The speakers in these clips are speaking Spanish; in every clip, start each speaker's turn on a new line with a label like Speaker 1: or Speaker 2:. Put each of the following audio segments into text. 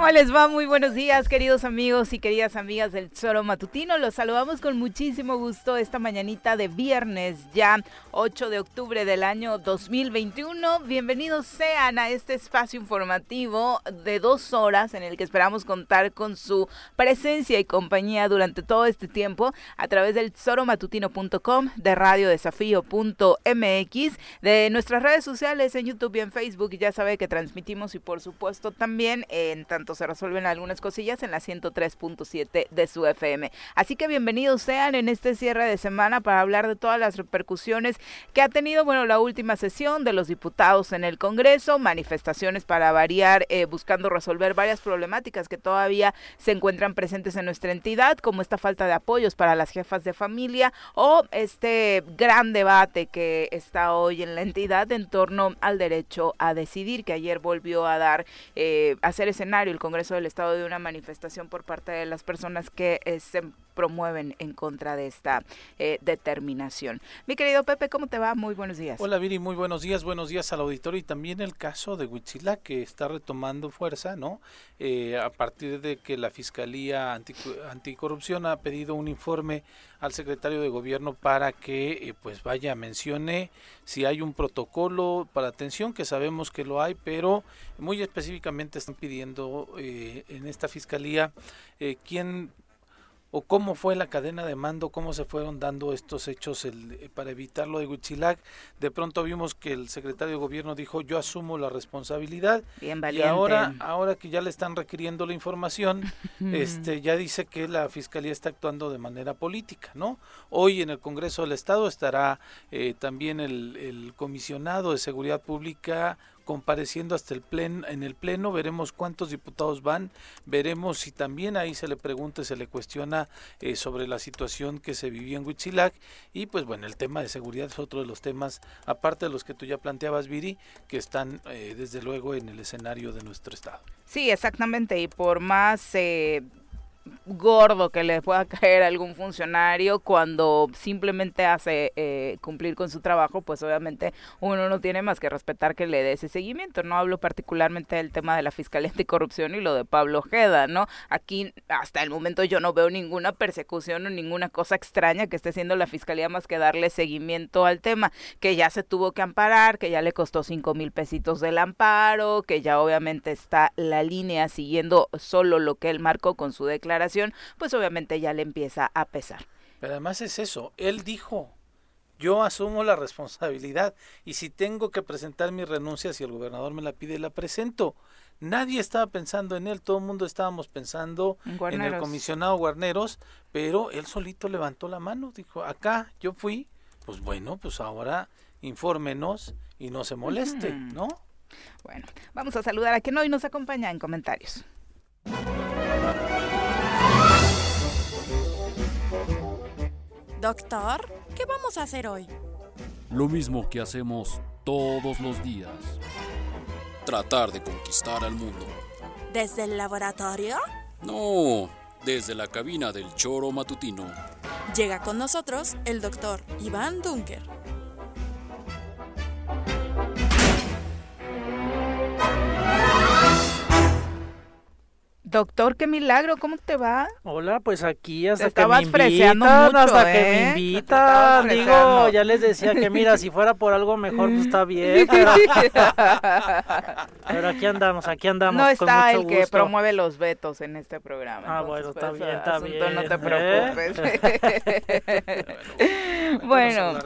Speaker 1: ¿Cómo les va? Muy buenos días, queridos amigos y queridas amigas del Tesoro Matutino. Los saludamos con muchísimo gusto esta mañanita de viernes, ya 8 de octubre del año 2021. Bienvenidos sean a este espacio informativo de dos horas en el que esperamos contar con su presencia y compañía durante todo este tiempo a través del tesoromatutino.com, de radiodesafío.mx, de nuestras redes sociales en YouTube y en Facebook. Ya sabe que transmitimos y por supuesto también en tanto se resuelven algunas cosillas en la 103.7 de su FM. Así que bienvenidos sean en este cierre de semana para hablar de todas las repercusiones que ha tenido, bueno, la última sesión de los diputados en el Congreso, manifestaciones para variar, eh, buscando resolver varias problemáticas que todavía se encuentran presentes en nuestra entidad, como esta falta de apoyos para las jefas de familia o este gran debate que está hoy en la entidad en torno al derecho a decidir, que ayer volvió a dar, eh, a hacer escenario el Congreso del Estado de una manifestación por parte de las personas que eh, se promueven en contra de esta eh, determinación. Mi querido Pepe, ¿cómo te va? Muy buenos días.
Speaker 2: Hola Viri, muy buenos días, buenos días al auditorio y también el caso de Huitzila que está retomando fuerza, ¿no? Eh, a partir de que la Fiscalía Anticorrupción ha pedido un informe al secretario de Gobierno para que pues vaya, mencione si hay un protocolo para atención, que sabemos que lo hay, pero muy específicamente están pidiendo eh, en esta Fiscalía eh, quién o cómo fue la cadena de mando, cómo se fueron dando estos hechos el, eh, para evitar lo de Huitzilac. De pronto vimos que el secretario de gobierno dijo yo asumo la responsabilidad
Speaker 1: Bien
Speaker 2: y ahora, ahora que ya le están requiriendo la información, este ya dice que la fiscalía está actuando de manera política, ¿no? Hoy en el Congreso del Estado estará eh, también el, el comisionado de seguridad pública compareciendo hasta el pleno, en el pleno, veremos cuántos diputados van, veremos si también ahí se le pregunta, se le cuestiona eh, sobre la situación que se vivía en Huitzilac y pues bueno, el tema de seguridad es otro de los temas, aparte de los que tú ya planteabas, Viri, que están eh, desde luego en el escenario de nuestro estado.
Speaker 1: Sí, exactamente, y por más eh, gordo que le pueda caer a algún funcionario cuando simplemente hace eh, cumplir con su trabajo, pues obviamente uno no tiene más que respetar que le dé ese seguimiento. No hablo particularmente del tema de la Fiscalía Anticorrupción y lo de Pablo Ojeda, ¿no? Aquí hasta el momento yo no veo ninguna persecución o ninguna cosa extraña que esté haciendo la Fiscalía más que darle seguimiento al tema, que ya se tuvo que amparar, que ya le costó cinco mil pesitos del amparo, que ya obviamente está la línea siguiendo solo lo que él marcó con su declaración pues obviamente ya le empieza a pesar.
Speaker 2: Pero además es eso, él dijo, yo asumo la responsabilidad y si tengo que presentar mi renuncia, si el gobernador me la pide, la presento. Nadie estaba pensando en él, todo el mundo estábamos pensando en, el comisionado Guarneros, pero él solito levantó la mano, dijo, acá yo fui, pues bueno, pues ahora infórmenos y no se moleste, ¿no?
Speaker 1: Bueno, vamos a saludar a quien hoy nos acompaña en comentarios.
Speaker 3: Doctor, ¿qué vamos a hacer hoy?
Speaker 4: Lo mismo que hacemos todos los días. Tratar de conquistar al mundo.
Speaker 3: ¿Desde el laboratorio?
Speaker 4: No, desde la cabina del choro matutino.
Speaker 3: Llega con nosotros el doctor Iván Dunker.
Speaker 1: Doctor, qué milagro, ¿cómo te va?
Speaker 5: Hola, pues aquí hasta que me invitan, hasta que me ¿eh? invitan, digo, ya les decía que mira, si fuera por algo mejor, pues está bien, pero, aquí andamos, aquí andamos.
Speaker 1: No está el que promueve los vetos en este programa.
Speaker 5: Ah, bueno, está pues, bien, está bien.
Speaker 1: No te ¿eh? preocupes. bueno,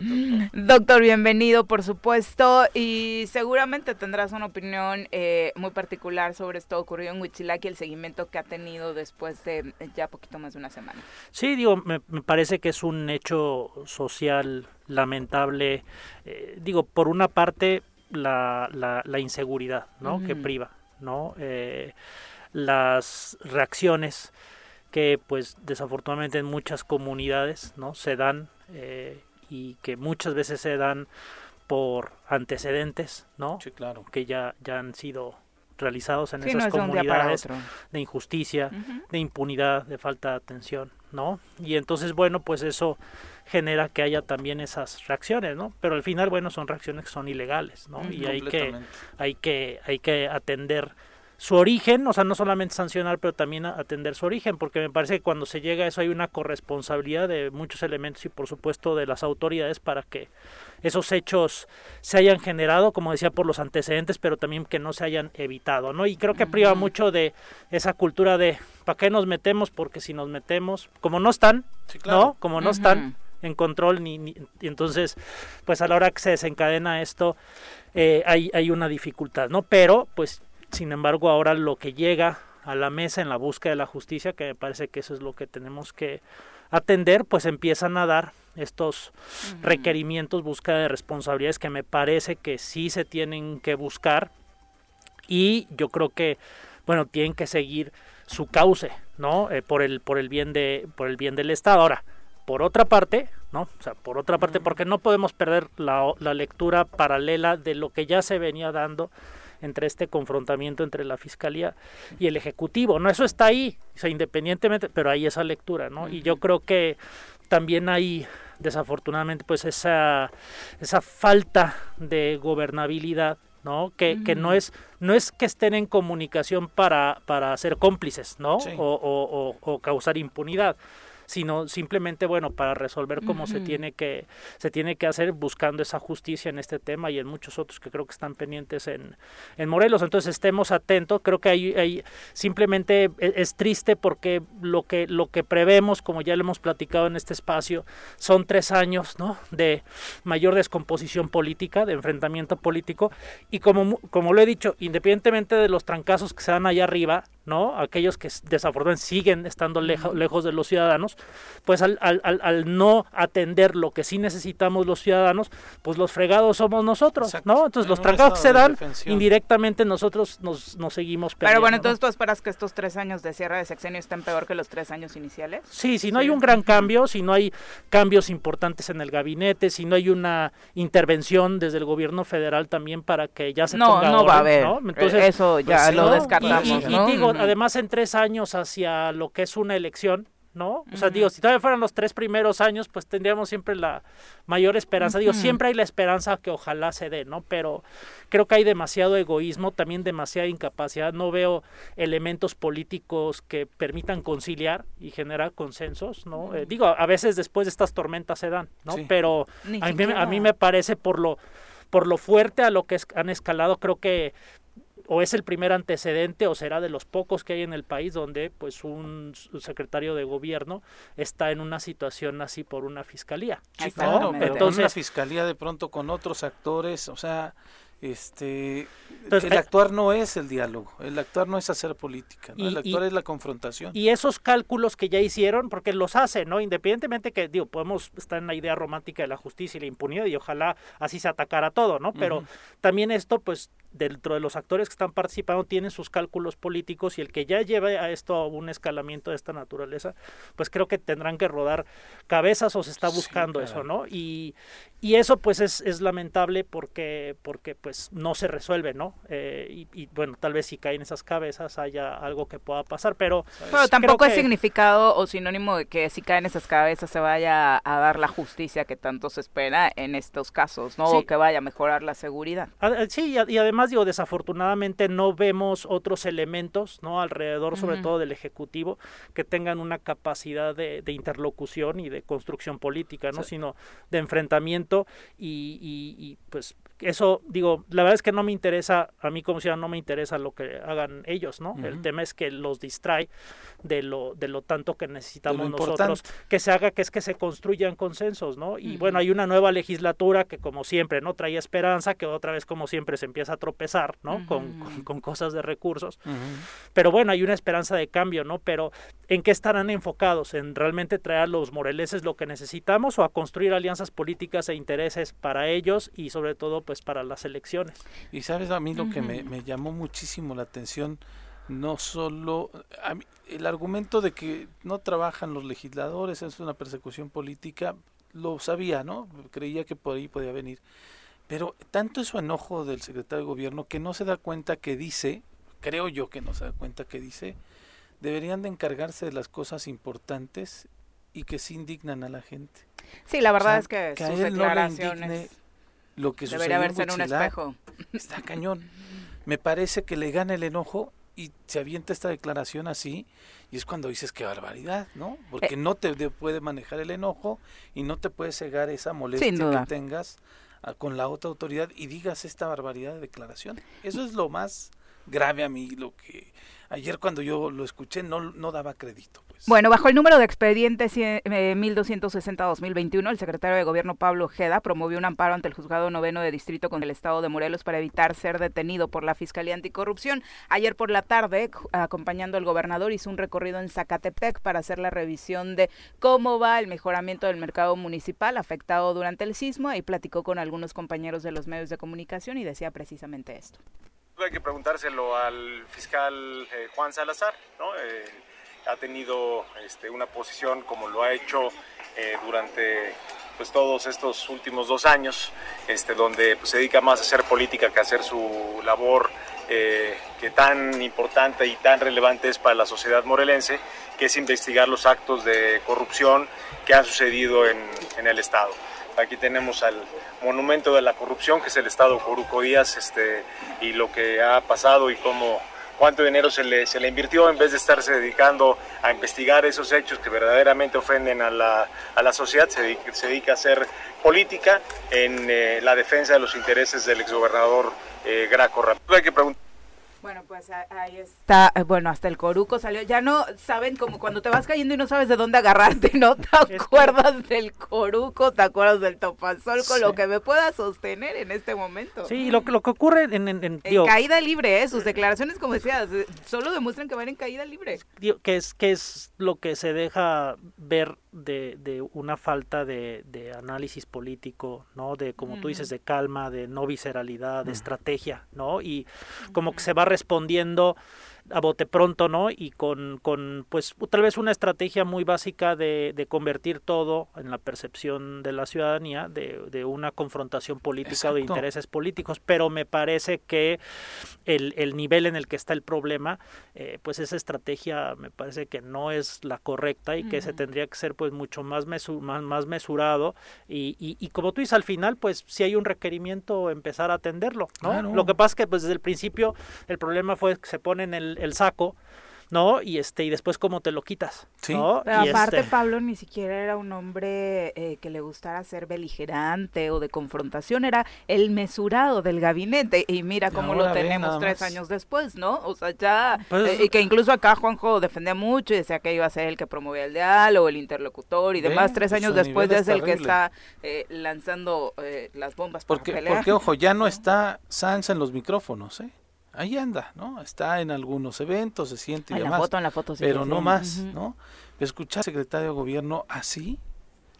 Speaker 1: doctor, bienvenido, por supuesto, y seguramente tendrás una opinión eh, muy particular sobre esto ocurrido en Huitzilaki, el seguimiento que ha tenido después de eh, ya poquito más de una semana.
Speaker 5: Sí, digo, me, parece que es un hecho social lamentable. Eh, digo, por una parte, la, la, inseguridad, ¿no? Que priva, ¿no? Eh, las reacciones que, pues, desafortunadamente en muchas comunidades, ¿no? Se dan y que muchas veces se dan por antecedentes, ¿no?
Speaker 2: Sí, claro.
Speaker 5: Que ya, ya han sido realizados en esas comunidades de injusticia, de impunidad, de falta de atención, ¿no? Y entonces, bueno, pues eso genera que haya también esas reacciones, ¿no? Pero al final, bueno, son reacciones que son ilegales, ¿no? y hay que, hay que, hay que atender su origen, o sea, no solamente sancionar, pero también atender su origen, porque me parece que cuando se llega a eso hay una corresponsabilidad de muchos elementos y por supuesto de las autoridades para que esos hechos se hayan generado, como decía, por los antecedentes, pero también que no se hayan evitado, ¿no? Y creo que priva mucho de esa cultura de ¿para qué nos metemos? Porque si nos metemos, como no están, ¿no? Como no están en control, ni, ni, y entonces, pues a la hora que se desencadena esto, eh, hay, hay una dificultad, ¿no? Pero, pues, sin embargo, ahora lo que llega a la mesa en la búsqueda de la justicia, que me parece que eso es lo que tenemos que atender, pues empiezan a dar estos requerimientos, búsqueda de responsabilidades que me parece que sí se tienen que buscar y yo creo que, bueno, tienen que seguir su cauce, ¿no? Eh, por el por el bien de por el bien del Estado. Ahora, por otra parte, ¿no? O sea, por otra parte, porque no podemos perder la, la lectura paralela de lo que ya se venía dando entre este confrontamiento entre la fiscalía y el ejecutivo, no eso está ahí, o sea, independientemente, pero hay esa lectura, ¿no? Y yo creo que también hay desafortunadamente pues esa esa falta de gobernabilidad ¿no? Que, que no es no es que estén en comunicación para, para ser cómplices, ¿no?
Speaker 2: Sí.
Speaker 5: O, o, o, o causar impunidad sino simplemente bueno para resolver cómo se tiene que se tiene que hacer buscando esa justicia en este tema y en muchos otros que creo que están pendientes en, en Morelos. Entonces estemos atentos. Creo que hay, hay simplemente es, es, triste porque lo que lo que prevemos como ya lo hemos platicado en este espacio son tres años no de mayor descomposición política de enfrentamiento político. Y como como lo he dicho independientemente de los trancazos que se dan allá arriba ¿no? Aquellos que desafortunadamente siguen estando lejos, lejos de los ciudadanos, pues al, al, al, no atender lo que sí necesitamos los ciudadanos, pues los fregados somos nosotros, Exacto. ¿no? Entonces en los trancados que se dan, indirectamente nosotros nos, nos seguimos
Speaker 1: perdiendo. Pero bueno, entonces ¿no? tú esperas que estos tres años de cierre de sexenio estén peor que los tres años iniciales.
Speaker 5: Sí, si no hay un gran cambio, si no hay cambios importantes en el gabinete, si no hay una intervención desde el gobierno federal también para que ya se
Speaker 1: no,
Speaker 5: ponga
Speaker 1: no
Speaker 5: orden,
Speaker 1: va a haber.
Speaker 5: ¿no?
Speaker 1: Entonces, eso ya pues, lo descartamos.
Speaker 5: Y, y,
Speaker 1: ¿no?
Speaker 5: y digo, además en tres años hacia lo que es una elección, ¿no? O sea, uh -huh. digo, si todavía fueran los tres primeros años, pues tendríamos siempre la mayor esperanza. Uh -huh. Digo, siempre hay la esperanza que ojalá se dé, ¿no? Pero creo que hay demasiado egoísmo, también demasiada incapacidad. No veo elementos políticos que permitan conciliar y generar consensos, ¿no? Uh -huh. eh, digo, a veces después de estas tormentas se dan, ¿no? Sí. Pero a mí, a mí me parece por lo por lo fuerte a lo que han escalado, creo que o es el primer antecedente o será de los pocos que hay en el país donde pues un secretario de gobierno está en una situación así por una fiscalía.
Speaker 2: Sí, claro, pero Entonces, una fiscalía de pronto con otros actores, o sea, este Entonces, el actuar no es el diálogo, el actuar no es hacer política, ¿no? y, el actuar y, es la confrontación.
Speaker 5: Y esos cálculos que ya hicieron, porque los hacen, ¿no? Independientemente que, digo, podemos estar en la idea romántica de la justicia y la impunidad y ojalá así se atacara todo, ¿no? Pero uh -huh. también esto, pues, dentro de los actores que están participando tienen sus cálculos políticos y el que ya lleve a esto a un escalamiento de esta naturaleza, pues creo que tendrán que rodar cabezas o se está buscando sí, claro. eso, ¿no? Y, y eso pues es, es, lamentable porque, porque pues no se resuelve, ¿no? Eh, y, y, bueno, tal vez si caen esas cabezas haya algo que pueda pasar, pero...
Speaker 1: Pero tampoco es significado o sinónimo de que si caen esas cabezas se vaya a dar la justicia que tanto se espera en estos casos, ¿no? Sí. O que vaya a mejorar la seguridad.
Speaker 5: Sí, y además digo, desafortunadamente no vemos otros elementos, ¿no? Alrededor, sobre uh -huh. todo del Ejecutivo, que tengan una capacidad de, de interlocución y de construcción política, ¿no? Sí. Sino de enfrentamiento y, y, y, pues eso, digo, la verdad es que no me interesa, a mí como ciudadano no me interesa lo que hagan ellos, ¿no? Uh -huh. El tema es que los distrae de lo, de lo tanto que necesitamos nosotros, que se haga, que es que se construyan consensos, ¿no? Y uh -huh. bueno, hay una nueva legislatura que como siempre, ¿no? Trae esperanza, que otra vez como siempre se empieza a tropezar, ¿no? Uh -huh. con, con, con, cosas de recursos. Pero bueno, hay una esperanza de cambio, ¿no? Pero ¿en qué estarán enfocados? ¿En realmente traer a los moreleses lo que necesitamos o a construir alianzas políticas e intereses para ellos y sobre todo pues para las elecciones?
Speaker 2: Y sabes a mí lo que me, me llamó muchísimo la atención, no solo mí, el argumento de que no trabajan los legisladores, es una persecución política, lo sabía, ¿no? Creía que por ahí podía venir. Pero tanto es su enojo del secretario de gobierno que no se da cuenta que dice, creo yo que no se da cuenta que dice, deberían de encargarse de las cosas importantes y que se indignan a la gente.
Speaker 1: Sí, la verdad o sea, es que,
Speaker 2: que
Speaker 1: sus declaraciones
Speaker 2: no lo que
Speaker 1: debería verse en un espejo.
Speaker 2: Está cañón. Me parece que le gana el enojo y se avienta esta declaración así y es cuando dices qué barbaridad, ¿no? Porque eh. no te puede manejar el enojo y no te puede cegar esa molestia que tengas ah, con la otra autoridad y digas esta barbaridad de declaración. Eso es lo más grave a mí, lo que ayer cuando yo lo escuché no, no daba crédito.
Speaker 1: Bueno, bajo el número de expedientes 1260-2021, eh, el secretario de Gobierno Pablo Ojeda promovió un amparo ante el juzgado noveno de distrito con el Estado de Morelos para evitar ser detenido por la Fiscalía Anticorrupción. Ayer por la tarde, acompañando al gobernador, hizo un recorrido en Zacatepec para hacer la revisión de cómo va el mejoramiento del mercado municipal afectado durante el sismo y platicó con algunos compañeros de los medios de comunicación y decía precisamente esto.
Speaker 6: Hay que preguntárselo al fiscal eh, Juan Salazar, ¿no? Eh, ha tenido este, una posición como lo ha hecho eh, durante pues, todos estos últimos dos años, este, donde pues, se dedica más a hacer política que a hacer su labor que tan importante y tan relevante es para la sociedad morelense, que es investigar los actos de corrupción que han sucedido en, en el Estado. Aquí tenemos al monumento de la corrupción, que es el Estado Coruco Díaz, este, y lo que ha pasado y cómo cuánto dinero se le, se le invirtió en vez de estarse dedicando a investigar esos hechos que verdaderamente ofenden a la, a la sociedad, se dedica, se dedica, a hacer política en eh, la defensa de los intereses del exgobernador eh, Graco Hay
Speaker 1: bueno, pues ahí está, eh, bueno, hasta el coruco salió, ya no saben como cuando te vas cayendo y no sabes de dónde agarrarte, ¿no? ¿Te acuerdas del coruco? ¿Te acuerdas del topazol con lo que me pueda sostener en este momento?
Speaker 5: Sí, lo, lo que ocurre en... En,
Speaker 1: en, caída libre, ¿eh? Sus declaraciones, como decías, eh, solo demuestran que van en caída libre.
Speaker 5: que es, que es lo que se deja ver de, de una falta de, de, análisis político, ¿no? De, como tú dices, de calma, de no visceralidad, de estrategia, ¿no? Y como que se va respondiendo a bote pronto, ¿no? Y con, con pues tal vez una estrategia muy básica de, de convertir todo en la percepción de la ciudadanía de, de una confrontación política o de intereses políticos, pero me parece que el, el, nivel en el que está el problema, eh, pues esa estrategia me parece que no es la correcta y que se tendría que ser pues mucho más, más, más mesurado y, y, y, como tú dices al final, pues si hay un requerimiento empezar a atenderlo, ¿no? Lo que pasa es que pues desde el principio el problema fue que se pone en el el, saco, ¿no? Y este y después cómo te lo quitas, Pero
Speaker 1: aparte
Speaker 5: este
Speaker 1: Pablo ni siquiera era un hombre eh, que le gustara ser beligerante o de confrontación, era el mesurado del gabinete y mira cómo lo tenemos tres años después, ¿no? O sea, ya pues eh, y que incluso acá Juanjo defendía mucho y decía que iba a ser el que promovía el diálogo, el interlocutor y demás. Tres pues años después ya es el que está eh, lanzando las bombas
Speaker 2: porque, Porque ojo, ya no está Sanz en los micrófonos, ¿eh? Ahí anda, ¿no? Está en algunos eventos, se siente y demás.
Speaker 1: La foto, en la foto,
Speaker 2: pero no más, ¿no? Escuchar al secretario de gobierno así,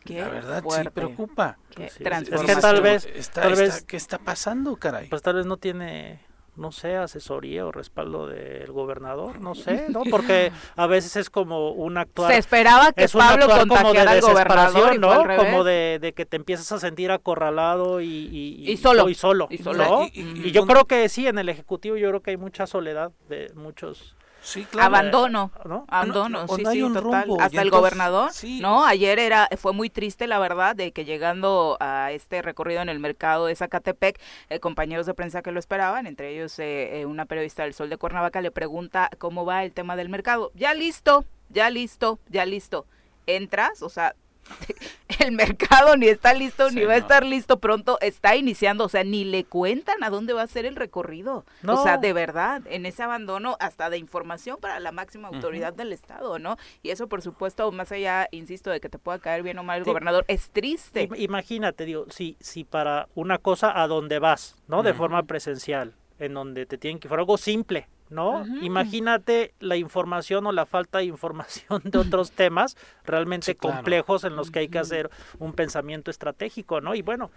Speaker 2: la verdad sí preocupa.
Speaker 1: Qué
Speaker 5: es que tal vez, tal vez,
Speaker 2: ¿qué está pasando, caray?
Speaker 5: Pues tal vez no tiene no sé, asesoría o respaldo del gobernador, no sé, ¿no? Porque a veces es como un actuar...
Speaker 1: Se esperaba que Pablo contagiara al gobernador,
Speaker 5: ¿no? Como de, que te empiezas a sentir acorralado y, y,
Speaker 1: y solo.
Speaker 5: Y solo, y, solo. y yo creo que sí, en el Ejecutivo yo creo que hay mucha soledad de muchos
Speaker 1: Sí, claro. Abandono, ¿no? Abandono, sí, sí, total. Hasta el gobernador, ¿no? Ayer era, fue muy triste, la verdad, de que llegando a este recorrido en el mercado de Zacatepec, eh, compañeros de prensa que lo esperaban, entre ellos eh, eh, una periodista del Sol de Cuernavaca, le pregunta cómo va el tema del mercado. Ya listo, ya listo, ya listo. Entras, o sea, el mercado ni está listo, ni va a estar listo pronto, está iniciando, o sea, ni le cuentan a dónde va a ser el recorrido. O sea, de verdad, en ese abandono hasta de información para la máxima autoridad del Estado, ¿no? Y eso, por supuesto, más allá, insisto, de que te pueda caer bien o mal el gobernador, es triste.
Speaker 5: Imagínate, digo, si, si para una cosa a donde vas, ¿no? De forma presencial, en donde te tienen que, fue algo simple, ¿no? Imagínate la información o la falta de información de otros temas realmente complejos en los que hay que hacer un pensamiento estratégico, ¿no? Y bueno,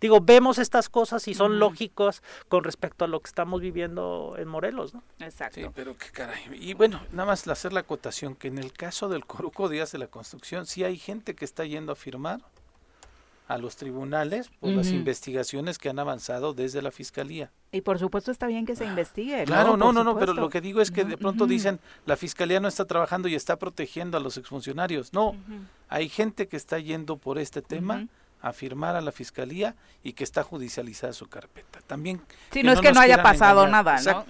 Speaker 5: digo, vemos estas cosas y son lógicos con respecto a lo que estamos viviendo en Morelos, ¿no?
Speaker 1: Exacto.
Speaker 2: Sí, pero qué caray. Y bueno, nada más hacer la acotación que en el caso del Coruco Díaz de la Construcción, sí hay gente que está yendo a firmar a los tribunales por las investigaciones que han avanzado desde la fiscalía.
Speaker 1: Y por supuesto está bien que se investigue.
Speaker 2: Claro, no, no, no, pero lo que digo es que de pronto dicen la fiscalía no está trabajando y está protegiendo a los exfuncionarios. No, hay gente que está yendo por este tema a firmar a la fiscalía y que está judicializada su carpeta. También.
Speaker 1: Sí, no es que no haya pasado nada, ¿no?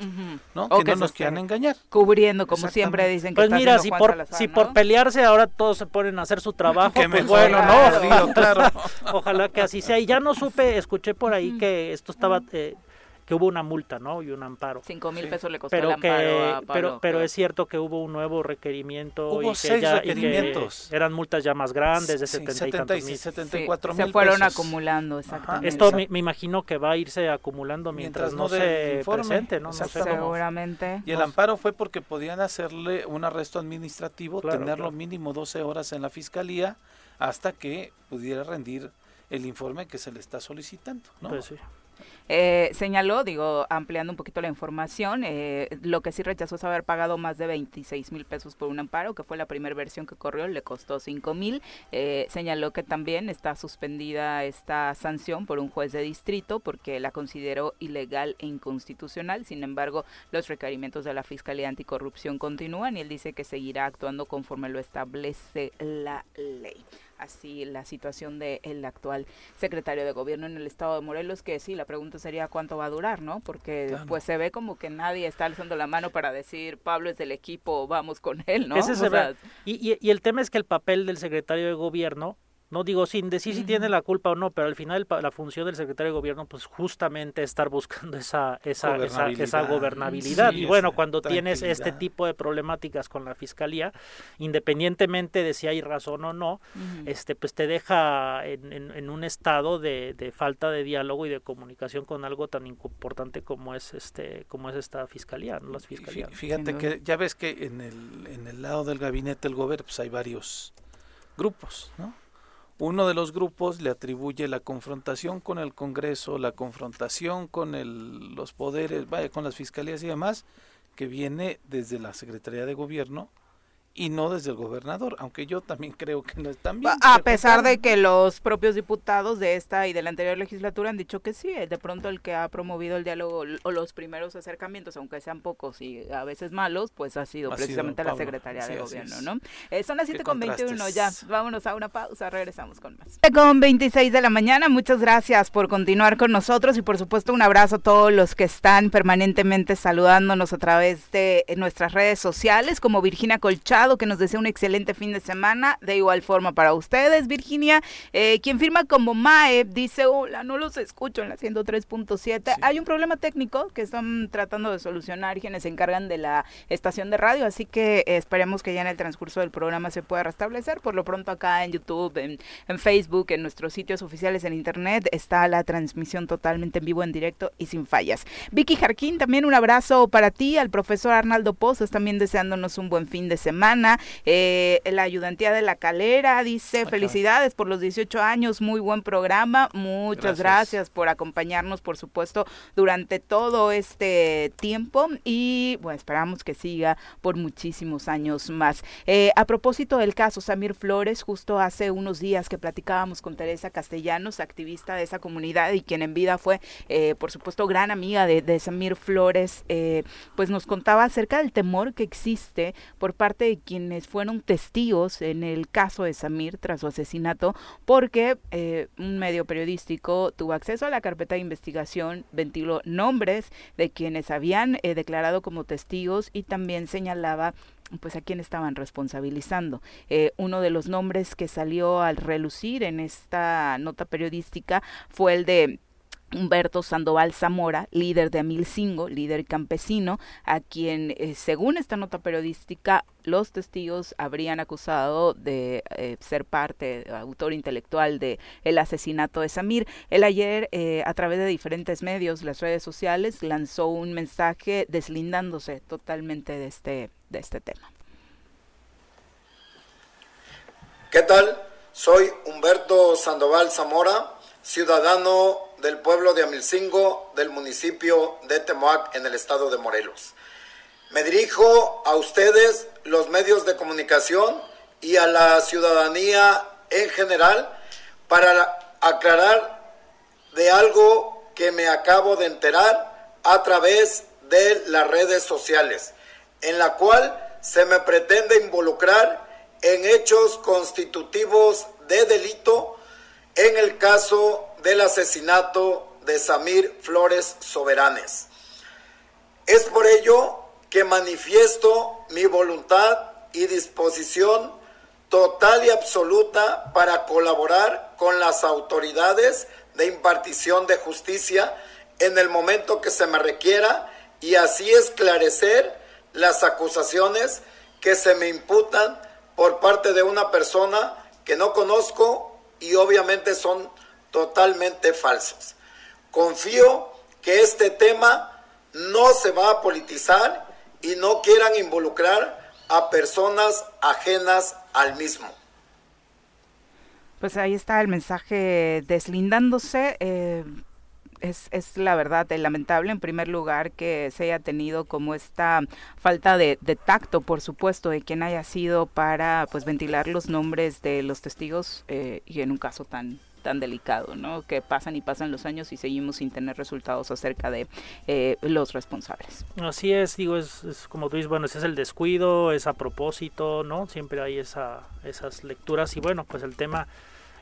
Speaker 2: ¿no? O que, no nos quieran engañar.
Speaker 1: Cubriendo, como siempre dicen
Speaker 5: que Pues mira, si por, si por pelearse ahora todos se ponen a hacer su trabajo, pues bueno, ¿no? claro. Ojalá que así sea. Y ya no supe, escuché por ahí que esto estaba. Eh, que hubo una multa, ¿no? Y un amparo.
Speaker 1: Cinco mil pesos le costó
Speaker 5: pero
Speaker 1: el amparo
Speaker 5: que, pero, pero es cierto que hubo un nuevo requerimiento.
Speaker 2: Hubo
Speaker 5: y que
Speaker 2: seis
Speaker 5: ya,
Speaker 2: requerimientos.
Speaker 5: Y que eran multas ya más grandes, de sí, 70 y tantos mil.
Speaker 2: 74
Speaker 1: mil Se fueron acumulando, exactamente.
Speaker 5: Esto me, me, imagino que va a irse acumulando mientras, mientras no, no se informe, presente, ¿no? no sé
Speaker 1: Seguramente.
Speaker 2: Y el amparo fue porque podían hacerle un arresto administrativo, claro, tenerlo claro. mínimo 12 horas en la fiscalía hasta que pudiera rendir el informe que se le está solicitando, ¿no?
Speaker 5: Pues sí.
Speaker 1: Eh, señaló, digo, ampliando un poquito la información, eh, lo que sí rechazó es haber pagado más de 26 mil pesos por un amparo, que fue la primera versión que corrió, le costó 5 mil. Eh, señaló que también está suspendida esta sanción por un juez de distrito porque la consideró ilegal e inconstitucional. Sin embargo, los requerimientos de la Fiscalía Anticorrupción continúan y él dice que seguirá actuando conforme lo establece la ley así la situación del el actual secretario de gobierno en el estado de Morelos, que sí, la pregunta sería cuánto va a durar, ¿no? Porque claro. pues se ve como que nadie está alzando la mano para decir Pablo es del equipo, vamos con él, ¿no?
Speaker 5: Ese o sea, y, y, y el tema es que el papel del secretario de gobierno no digo sin decir si tiene la culpa o no, pero al final la función del secretario de gobierno pues justamente estar buscando esa esa gobernabilidad, esa, esa gobernabilidad. Sí, y bueno, cuando tienes este tipo de problemáticas con la fiscalía, independientemente de si hay razón o no, uh -huh. este pues te deja en, en, en un estado de, de, falta de diálogo y de comunicación con algo tan importante como es este como es esta fiscalía, ¿no? las fiscalías.
Speaker 2: Fíjate que ya ves que en el en el lado del gabinete del gobierno pues hay varios grupos, ¿no? Uno de los grupos le atribuye la confrontación con el Congreso, la confrontación con el, los poderes, vaya, con las fiscalías y demás, que viene desde la Secretaría de Gobierno y no desde el gobernador, aunque yo también creo que no es tan bien.
Speaker 1: A pesar de que los propios diputados de esta y de la anterior legislatura han dicho que sí, eh, de pronto el que ha promovido el diálogo o los primeros acercamientos, aunque sean pocos y a veces malos, pues ha sido ha precisamente sido la Secretaría sí, de Gobierno, ¿no? Eh, son las 7 con 21 ya, vámonos a una pausa, regresamos con más. Con 26 de la mañana, muchas gracias por continuar con nosotros y por supuesto un abrazo a todos los que están permanentemente saludándonos a través de nuestras redes sociales, como Virginia Que nos desea un excelente fin de semana. De igual forma para ustedes, Virginia, eh, quien firma como MAE, dice, hola, no los escucho en la 103.7. Sí. Hay un problema técnico que están tratando de solucionar quienes se encargan de la estación de radio, así que esperemos que ya en el transcurso del programa se pueda restablecer. Por lo pronto acá en YouTube, en, en Facebook, en nuestros sitios oficiales en Internet, está la transmisión totalmente en vivo, en directo y sin fallas. Vicky Jarquín, también un abrazo para ti, al profesor Arnaldo Pozos, también deseándonos un buen fin de semana. Eh, la ayudantía de la calera dice, felicidades por los 18 años, muy buen programa, muchas gracias. gracias. por acompañarnos, por supuesto, durante todo este tiempo y bueno, esperamos que siga por muchísimos años más. Eh, a propósito del caso Samir Flores, justo hace unos días que platicábamos con Teresa Castellanos, activista de esa comunidad y quien en vida fue, eh, por supuesto, gran amiga de, de Samir Flores, eh, pues nos contaba acerca del temor que existe por parte de quienes fueron testigos en el caso de Samir tras su asesinato, porque eh, un medio periodístico tuvo acceso a la carpeta de investigación, ventiló nombres de quienes habían eh, declarado como testigos y también señalaba pues a quién estaban responsabilizando. Eh, uno de los nombres que salió al relucir en esta nota periodística fue el de Humberto Sandoval Zamora, líder de Amilcingo, líder campesino, a quien, eh, según esta nota periodística, los testigos habrían acusado de eh, ser parte, autor intelectual de el asesinato de Samir. Él ayer, eh, a través de diferentes medios, las redes sociales, lanzó un mensaje deslindándose totalmente de este, de este tema.
Speaker 7: ¿Qué tal? Soy Humberto Sandoval Zamora, ciudadano del pueblo de Amilcingo del municipio de Temoac en el estado de Morelos. Me dirijo a ustedes, los medios de comunicación y a la ciudadanía en general para aclarar de algo que me acabo de enterar a través de las redes sociales, en la cual se me pretende involucrar en hechos constitutivos de delito en el caso del asesinato de Samir Flores Soberanes. Es por ello que manifiesto mi voluntad y disposición total y absoluta para colaborar con las autoridades de impartición de justicia en el momento que se me requiera y así esclarecer las acusaciones que se me imputan por parte de una persona que no conozco y obviamente son totalmente falsos. Confío que este tema no se va a politizar y no quieran involucrar a personas ajenas al mismo.
Speaker 1: Pues ahí está el mensaje deslindándose. Eh, es, es, la verdad lamentable en primer lugar que se haya tenido como esta falta de, tacto por supuesto de quien haya sido para pues ventilar los nombres de los testigos eh, y en un caso tan tan delicado, ¿no? Que pasan y pasan los años y seguimos sin tener resultados acerca de eh, los responsables.
Speaker 5: Así es, digo, es, es, como tú dices, bueno, ese es el descuido, es a propósito, ¿no? Siempre hay esa, esas lecturas y bueno, pues el tema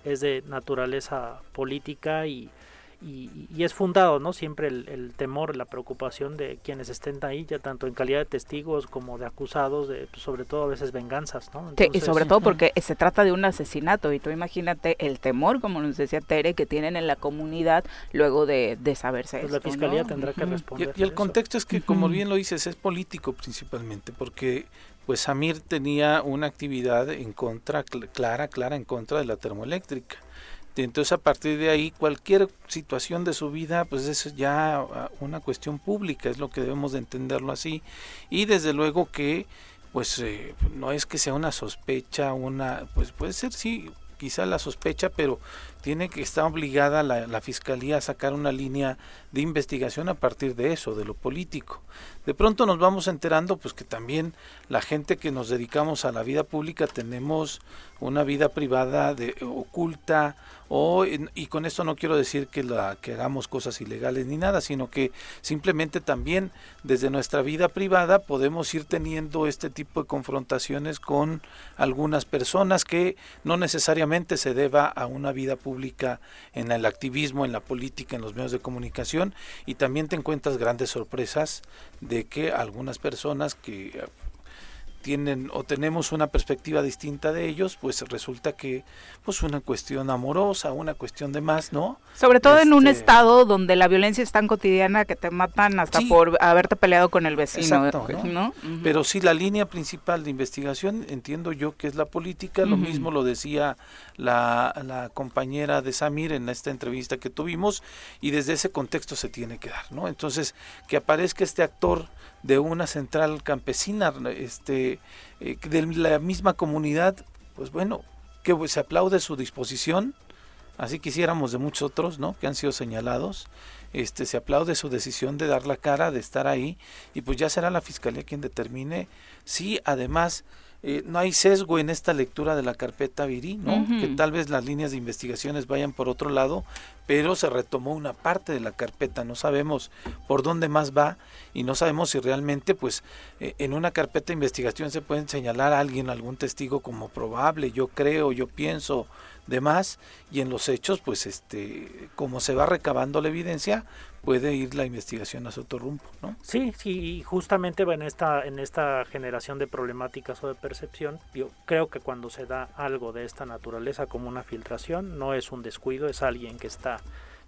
Speaker 5: es de naturaleza política y y, es fundado, ¿no? Siempre el, temor, la preocupación de quienes estén ahí, ya tanto en calidad de testigos como de acusados, de, pues, sobre todo a veces venganzas, ¿no?
Speaker 1: y sobre todo porque se trata de un asesinato y tú imagínate el temor, como nos decía Tere, que tienen en la comunidad luego de, de saberse
Speaker 5: pues La fiscalía tendrá que responder.
Speaker 2: Y, el contexto es que, como bien lo dices, es político principalmente, porque pues Samir tenía una actividad en contra, clara, clara en contra de la termoeléctrica entonces a partir de ahí cualquier situación de su vida pues es ya ah, una cuestión pública, es lo que debemos de entenderlo así. Y desde luego que pues eh, no es que sea una sospecha, una pues puede ser sí quizá la sospecha, pero tiene que estar obligada la, fiscalía a sacar una línea de investigación a partir de eso, de lo político. De pronto nos vamos enterando pues que también la gente que nos dedicamos a la vida pública tenemos una vida privada de, oculta o, y con esto no quiero decir que, la, que hagamos cosas ilegales ni nada, sino que simplemente también desde nuestra vida privada podemos ir teniendo este tipo de confrontaciones con algunas personas que no necesariamente se deba a una vida pública en el activismo, en la política, en los medios de comunicación y también te encuentras grandes sorpresas de que algunas personas que tienen o tenemos una perspectiva distinta de ellos, pues resulta que pues una cuestión amorosa, una cuestión de más, ¿no?
Speaker 1: Sobre todo en un este estado donde la violencia es tan cotidiana que te matan hasta por haberte peleado con el vecino, ¿no?
Speaker 2: Pero sí la línea principal de investigación entiendo yo que es la política, lo mismo lo decía la, la compañera de Samir en esta entrevista que tuvimos y desde ese contexto se tiene que dar, ¿no? Entonces, que aparezca este actor de una central campesina este eh, de la misma comunidad pues bueno que se aplaude su disposición. Así quisiéramos de muchos otros no que han sido señalados. Este se aplaude su decisión de dar la cara de estar ahí y pues ya será la fiscalía quien determine si además eh, no hay sesgo en esta lectura de la carpeta Viri, ¿no? Que tal vez las líneas de investigaciones vayan por otro lado, pero se retomó una parte de la carpeta, no sabemos por dónde más va y no sabemos si realmente, pues, eh, en una carpeta de investigación se pueden señalar a alguien, algún testigo como probable, yo creo, yo pienso, demás, y en los hechos, pues, este, como se va recabando la evidencia, puede ir la investigación a otro rumbo, ¿no?
Speaker 5: Sí, sí, y justamente en esta, en esta generación de problemáticas o de percepción, yo creo que cuando se da algo de esta naturaleza como una filtración, no es un descuido, es alguien que está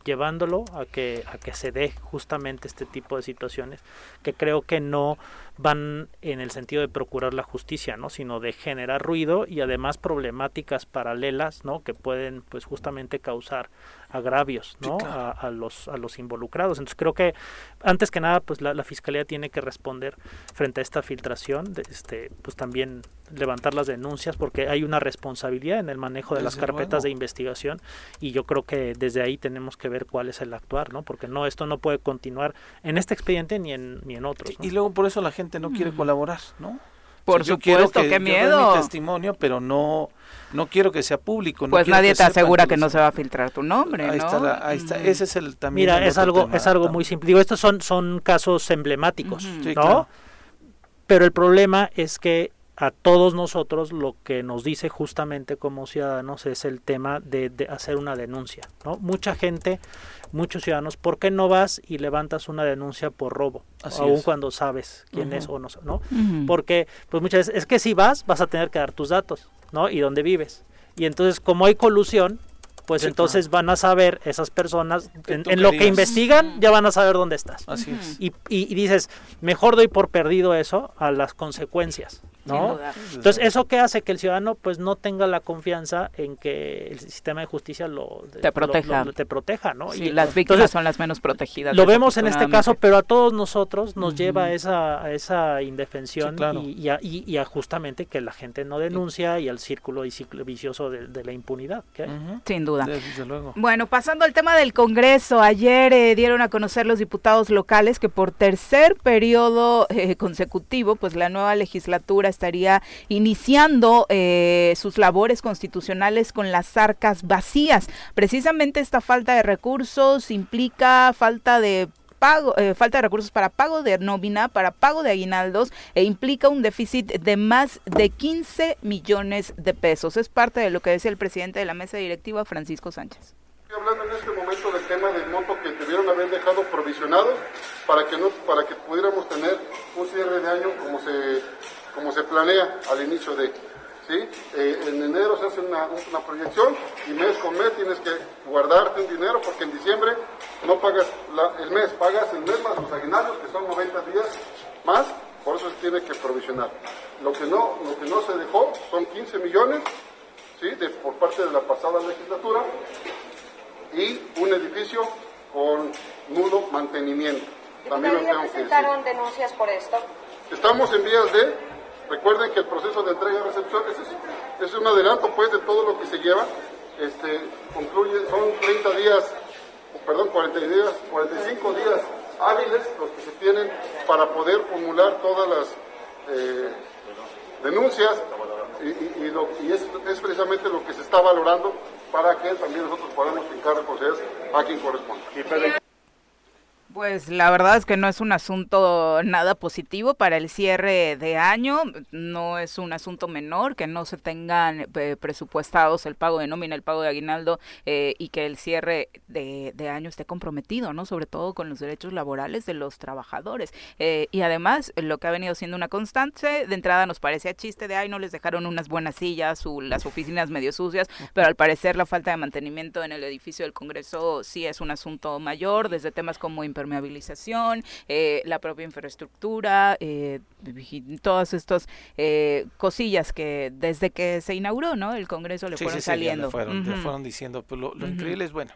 Speaker 5: llevándolo a que a que se dé justamente este tipo de situaciones que creo que no van en el sentido de procurar la justicia, ¿no? sino de generar ruido y además problemáticas paralelas, ¿no? que pueden pues justamente causar agravios ¿no? a, los, a los involucrados. Entonces creo que antes que nada pues la, Fiscalía tiene que responder frente a esta filtración, de, este, pues también levantar las denuncias porque hay una responsabilidad en el manejo de las carpetas de investigación y yo creo que desde ahí tenemos que ver cuál es el actuar, ¿no? porque no esto no puede continuar en este expediente ni en, ni en otros.
Speaker 2: Y luego por eso la gente no quiere colaborar, ¿no?
Speaker 1: Por supuesto, qué miedo.
Speaker 2: mi testimonio, pero no no quiero que sea público.
Speaker 1: pues nadie te asegura que no se va a filtrar tu nombre,
Speaker 2: ahí Está ahí está, ese es el también.
Speaker 5: Mira, es algo es algo muy simple. Digo, estos son son casos emblemáticos, ¿no? Pero el problema es que a todos nosotros lo que nos dice justamente como ciudadanos es el tema de, de, hacer una denuncia. ¿no? Mucha gente, muchos ciudadanos, ¿por qué no vas y levantas una denuncia por robo?
Speaker 2: Así
Speaker 5: aun
Speaker 2: es.
Speaker 5: cuando sabes quién es o no, ¿no? Porque pues muchas veces es que si vas vas a tener que dar tus datos, ¿no? Y dónde vives. Y entonces como hay colusión, pues
Speaker 2: Sí,
Speaker 5: entonces van a saber esas personas en, lo que investigan ya van a saber dónde estás.
Speaker 2: Así es.
Speaker 5: Y, y- y dices, mejor doy por perdido eso a las consecuencias, ¿no?
Speaker 1: duda.
Speaker 5: Entonces, ¿eso qué hace? Que el ciudadano pues no tenga la confianza en que el sistema de justicia lo,
Speaker 1: Te proteja.
Speaker 5: lo- lo- te proteja, ¿no?
Speaker 1: Sí,
Speaker 5: Y
Speaker 1: las víctimas
Speaker 5: entonces,
Speaker 1: son las menos protegidas.
Speaker 5: lo vemos en este caso, pero a todos nosotros nos lleva a esa, a esa indefensión
Speaker 2: Sí, claro.
Speaker 5: y, y a, y- y a justamente que la gente no denuncia y al círculo y ciclo vicioso de, de la impunidad.
Speaker 1: Sin duda.
Speaker 2: Desde luego.
Speaker 1: Bueno, pasando al tema del Congreso, ayer eh, dieron a conocer los diputados locales que por tercer periodo eh, consecutivo, pues la nueva legislatura estaría iniciando eh, sus labores constitucionales con las arcas vacías. Precisamente esta falta de recursos implica falta de pago, eh, falta de recursos para pago de nómina, para pago de aguinaldos e implica un déficit de más de 15 millones de pesos. Es parte de lo que decía el presidente de la mesa directiva, Francisco Sánchez.
Speaker 8: Hablando en este momento del tema del monto que debieron haber dejado provisionado para que no para que pudiéramos tener un cierre de año como se como se planea al inicio de ¿sí? Eh, en enero se hace una, una proyección y mes con mes tienes que guardarte un dinero porque en diciembre no pagas la- el mes, pagas el mes más los aguinaldos que son 90 días más, por eso se tiene que provisionar. Lo que no, lo que no se dejó son 15 millones ¿sí? de, por parte de la pasada legislatura y un edificio con nulo mantenimiento. También lo
Speaker 9: ¿Todavía
Speaker 8: tengo que decir.
Speaker 9: presentaron denuncias por esto?
Speaker 8: Estamos en vías de, recuerden que el proceso de entrega y recepción es, es un adelanto pues de todo lo que se lleva. Este, concluye, son 30 días, perdón, 40 días, 45 días hábiles los que se tienen para poder formular todas las eh, denuncias y, es precisamente lo que se está valorando para que también nosotros podamos fincar responsabilidades a quien corresponde.
Speaker 1: Pues la verdad es que no es un asunto nada positivo para el cierre de año, no es un asunto menor que no se tengan eh, presupuestados el pago de nómina, el pago de aguinaldo eh, y que el cierre de, de año esté comprometido, ¿no? Sobre todo con los derechos laborales de los trabajadores. Eh, y además, lo que ha venido siendo una constante, de entrada nos parecía chiste de, ay, no les dejaron unas buenas sillas, o las oficinas medio sucias, pero al parecer la falta de mantenimiento en el edificio del Congreso sí es un asunto mayor, desde temas como impermeabilización, eh, la propia infraestructura, eh, todas estas eh, cosillas que desde que se inauguró, ¿no? El Congreso le
Speaker 2: Sí,
Speaker 1: fueron
Speaker 2: sí,
Speaker 1: saliendo.
Speaker 2: fueron, le
Speaker 1: Ujú.
Speaker 2: fueron diciendo. Pero lo, lo increíble es, bueno,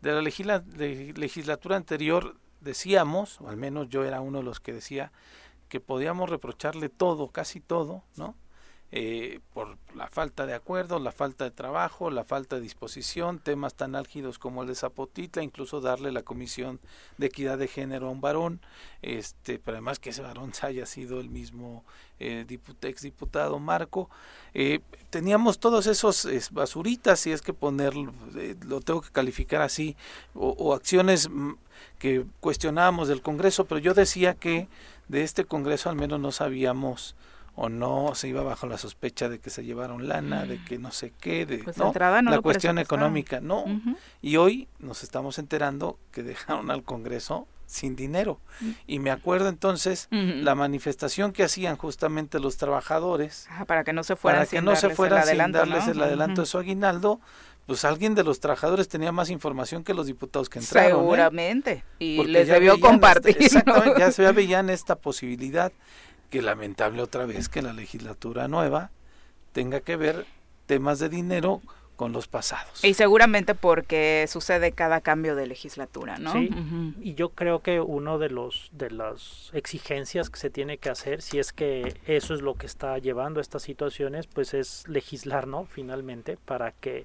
Speaker 2: de la legisla- de legislatura anterior decíamos, o al menos yo era uno de los que decía, que podíamos reprocharle todo, casi todo, ¿no? Eh, por la falta de acuerdo, la falta de trabajo, la falta de disposición, temas tan álgidos como el de Zapotitla, incluso darle la comisión de equidad de género a un varón, este, pero además que ese varón haya sido el mismo eh, diput- exdiputado Marco, eh, teníamos todos esos es, basuritas, si es que ponerlo, eh, lo tengo que calificar así, o, o acciones mm, que cuestionábamos del Congreso, pero yo decía que de este Congreso al menos no sabíamos o no se iba bajo la sospecha de que se llevaron lana, de que no sé qué, de
Speaker 1: Pues
Speaker 2: ¿no?
Speaker 1: no
Speaker 2: la cuestión económica, no.
Speaker 1: Ujú.
Speaker 2: Y hoy nos estamos enterando que dejaron al Congreso sin dinero. Y me acuerdo entonces
Speaker 1: Ujú.
Speaker 2: la manifestación que hacían justamente los trabajadores
Speaker 1: Ah, para que no se fueran
Speaker 2: para que
Speaker 1: sin
Speaker 2: no se
Speaker 1: darles el
Speaker 2: fueran sin
Speaker 1: adelanto,
Speaker 2: darles
Speaker 1: ¿no?
Speaker 2: el adelanto de su aguinaldo, pues alguien de los trabajadores tenía más información que los diputados que entraron. ¿eh?
Speaker 1: Seguramente. Y
Speaker 2: Porque
Speaker 1: les debió
Speaker 2: esta-
Speaker 1: compartir. ¿no?
Speaker 2: exactamente, ya se veían esta posibilidad que lamentable otra vez que la legislatura nueva tenga que ver temas de dinero con los pasados.
Speaker 1: Y seguramente porque sucede cada cambio de legislatura, ¿no?
Speaker 5: Sí, y yo creo que uno de los de las exigencias que se tiene que hacer, si es que eso es lo que está llevando a estas situaciones, pues es legislar, ¿no? Finalmente, para que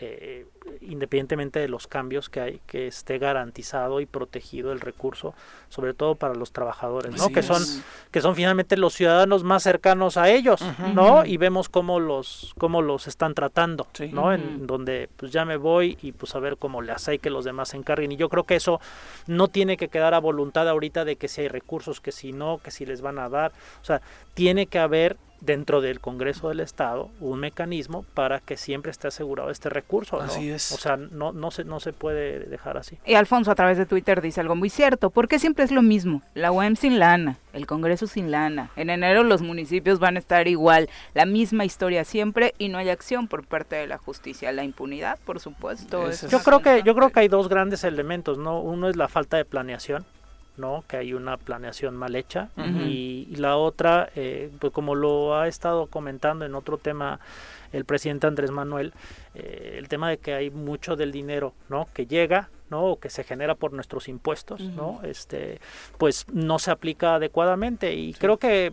Speaker 5: eh, independientemente de los cambios que hay, que esté garantizado y protegido el recurso, sobre todo para los trabajadores, ¿no?
Speaker 2: Así
Speaker 5: que son que son finalmente los ciudadanos más cercanos a ellos. ¿no? Y vemos cómo los cómo los están tratando,
Speaker 2: Sí.
Speaker 5: ¿no? En donde pues ya me voy y pues a ver cómo le hace y que los demás se encarguen. Y yo creo que eso no tiene que quedar a voluntad ahorita de que si hay recursos, que si no, que si les van a dar. O sea, tiene que haber dentro del Congreso del Estado un mecanismo para que siempre esté asegurado este recurso.
Speaker 2: Así es.
Speaker 5: O sea, no, no, se, no se puede dejar así.
Speaker 1: Y Alfonso a través de Twitter dice algo muy cierto, porque siempre es lo mismo, la UEM sin lana, el Congreso sin lana, en enero los municipios van a estar igual, la misma historia siempre y no hay acción por parte de la justicia, la impunidad, por supuesto.
Speaker 5: yo creo que yo creo que hay dos grandes elementos, ¿no? Uno es la falta de planeación ¿no? que hay una planeación mal hecha y, la otra, eh, pues como lo ha estado comentando en otro tema el presidente Andrés Manuel, eh, el tema de que hay mucho del dinero ¿no? que llega ¿no? o que se genera por nuestros impuestos, ¿no? este, pues no se aplica adecuadamente y creo que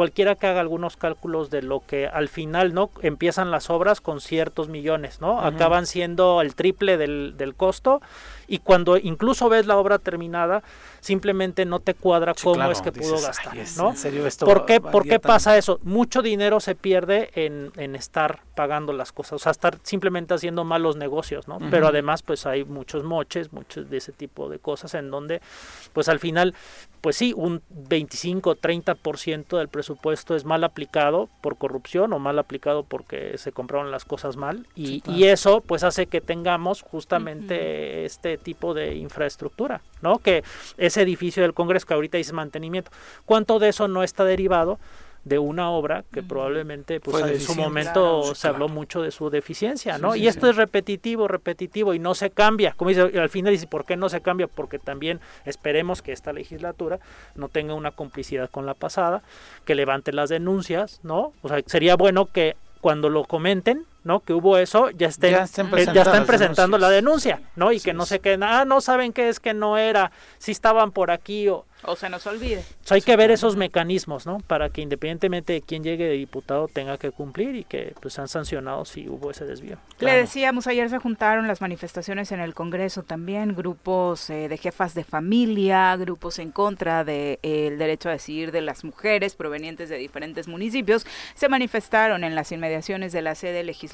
Speaker 5: cualquiera que haga algunos cálculos de lo que al final no empiezan las obras con ciertos millones, ¿no? Acaban siendo el triple del, del costo y cuando incluso ves la obra terminada, simplemente no te cuadra cómo es que pudo gastar, ¿no? ¿Por qué, ¿por qué pasa eso? Mucho dinero se pierde en, en, estar pagando las cosas, o sea, estar simplemente haciendo malos negocios, ¿no? Pero además, pues hay muchos moches, muchos de ese tipo de cosas en donde, pues al final, pues sí, un 25, 30% del presupuesto es mal aplicado por corrupción o mal aplicado porque se compraron las cosas mal y, y eso pues hace que tengamos justamente este tipo de infraestructura, ¿no? Que ese edificio del Congreso que ahorita dice mantenimiento, ¿cuánto de eso no está derivado? de una obra que probablemente pues en su momento se habló mucho de su deficiencia, ¿no? y esto es repetitivo, repetitivo y no se cambia. Como dice, al final dice, ¿por qué no se cambia? Porque también esperemos que esta legislatura no tenga una complicidad con la pasada, que levante las denuncias, ¿no? O sea, sería bueno que cuando lo comenten, ¿no? Que hubo eso, ya estén, ya, estén eh, presentando la denuncia, ¿no? Y que no se queden, ah, no saben qué es que no era, si estaban por aquí o
Speaker 1: o se nos olvide.
Speaker 5: hay que ver esos mecanismos, ¿no? Para que independientemente de quién llegue de diputado tenga que cumplir y que pues sean sancionados si hubo ese desvío.
Speaker 1: Le decíamos, ayer se juntaron las manifestaciones en el Congreso también, grupos eh, de jefas de familia, grupos en contra del de, derecho a decidir de las mujeres provenientes de diferentes municipios, se manifestaron en las inmediaciones de la sede legislativa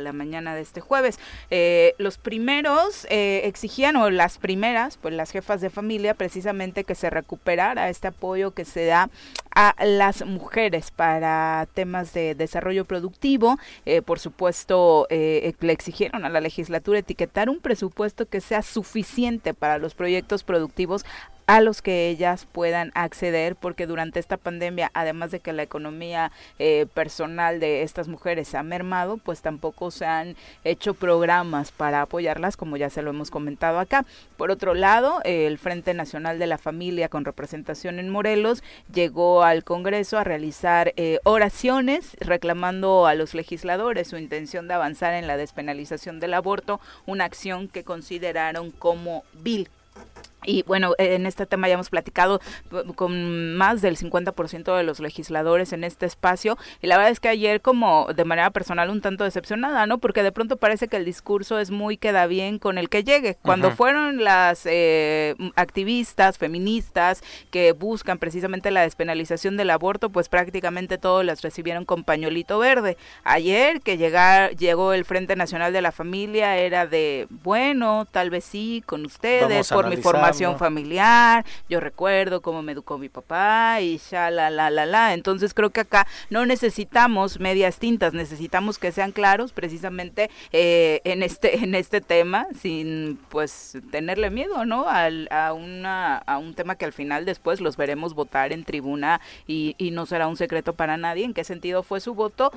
Speaker 1: la mañana de este jueves. Eh, los primeros eh, exigían, o las primeras, pues las jefas de familia, precisamente que se recuperar a este apoyo que se da a las mujeres para temas de desarrollo productivo. Eh, por supuesto, le exigieron a la legislatura etiquetar un presupuesto que sea suficiente para los proyectos productivos a los que ellas puedan acceder, porque durante esta pandemia, además de que la economía eh, personal de estas mujeres ha mermado, pues tampoco se han hecho programas para apoyarlas, como ya se lo hemos comentado acá. Por otro lado, el Frente Nacional de la Familia, con representación en Morelos, llegó al Congreso a realizar eh, oraciones reclamando a los legisladores su intención de avanzar en la despenalización del aborto, una acción que consideraron como vil y bueno, en este tema ya hemos platicado con más del 50% de los legisladores en este espacio y la verdad es que ayer como de manera personal un tanto decepcionada, ¿no? Porque de pronto parece que el discurso es muy queda bien con el que llegue. Cuando fueron las eh, activistas feministas que buscan precisamente la despenalización del aborto, pues prácticamente todos las recibieron con pañuelito verde. Ayer que llegar, llegó el Frente Nacional de la Familia era de, bueno, tal vez sí, con ustedes, por mi formación familiar, yo recuerdo cómo me educó mi papá y ya la la la la. Entonces creo que acá no necesitamos medias tintas, necesitamos que sean claros precisamente eh, en este en este tema sin pues tenerle miedo, ¿no? Al, a una a un tema que al final después los veremos votar en tribuna y, y no será un secreto para nadie en qué sentido fue su voto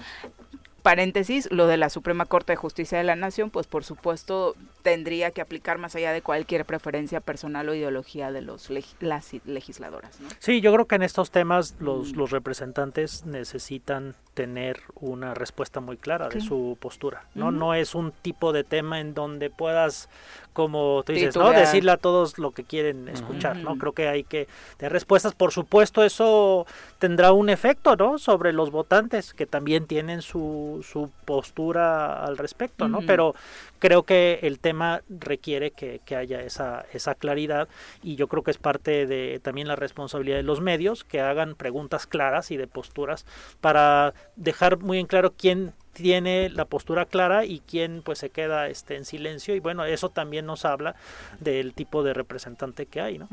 Speaker 1: paréntesis, lo de la Suprema Corte de Justicia de la Nación, pues por supuesto tendría que aplicar más allá de cualquier preferencia personal o ideología de los las legisladoras. ¿no?
Speaker 5: Sí, yo creo que en estos temas los, los representantes necesitan tener una respuesta muy clara de su postura. No, no es un tipo de tema en donde puedas, como tú dices, no decirle a todos lo que quieren escuchar. No, creo que hay que tener respuestas. Por supuesto, eso tendrá un efecto, ¿no? Sobre los votantes que también tienen su, su postura al respecto, ¿no? Pero creo que el tema requiere que, haya esa, esa claridad y yo creo que es parte de también la responsabilidad de los medios que hagan preguntas claras y de posturas para dejar muy en claro quién tiene la postura clara y quién pues se queda este en silencio. Y bueno eso también nos habla del tipo de representante que hay no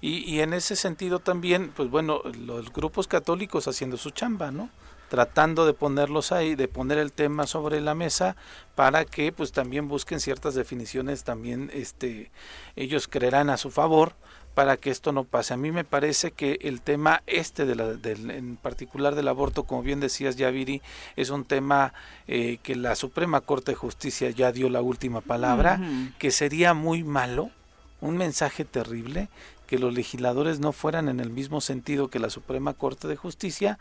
Speaker 2: y, y en ese sentido también pues bueno los grupos católicos haciendo su chamba no tratando de ponerlos ahí, de poner el tema sobre la mesa para que pues también busquen ciertas definiciones también este ellos creerán a su favor para que esto no pase. A mí me parece que el tema este, de la, del, en particular del aborto, como bien decías, Yaviri, es un tema eh, que la Suprema Corte de Justicia ya dio la última palabra, que sería muy malo, un mensaje terrible, que los legisladores no fueran en el mismo sentido que la Suprema Corte de Justicia,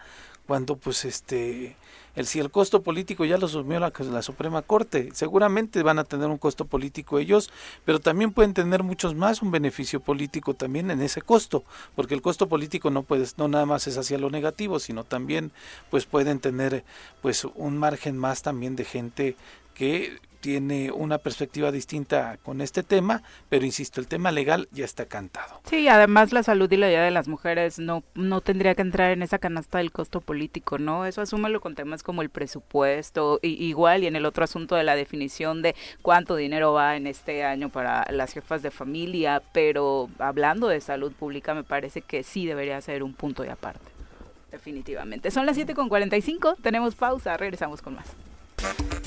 Speaker 2: cuando pues este el si el costo político ya lo asumió la, la, Suprema Corte seguramente van a tener un costo político ellos pero también pueden tener muchos más un beneficio político también en ese costo porque el costo político no puede no nada más es hacia lo negativo sino también pues pueden tener pues un margen más también de gente que tiene una perspectiva distinta con este tema, pero insisto, el tema legal ya está cantado.
Speaker 1: Sí, además la salud y la vida de las mujeres no, no tendría que entrar en esa canasta del costo político, ¿no? Eso asúmelo con temas como el presupuesto, y, igual y en el otro asunto de la definición de cuánto dinero va en este año para las jefas de familia, pero hablando de salud pública me parece que sí debería ser un punto de aparte. Definitivamente. Son las 7.45, tenemos pausa, regresamos con más.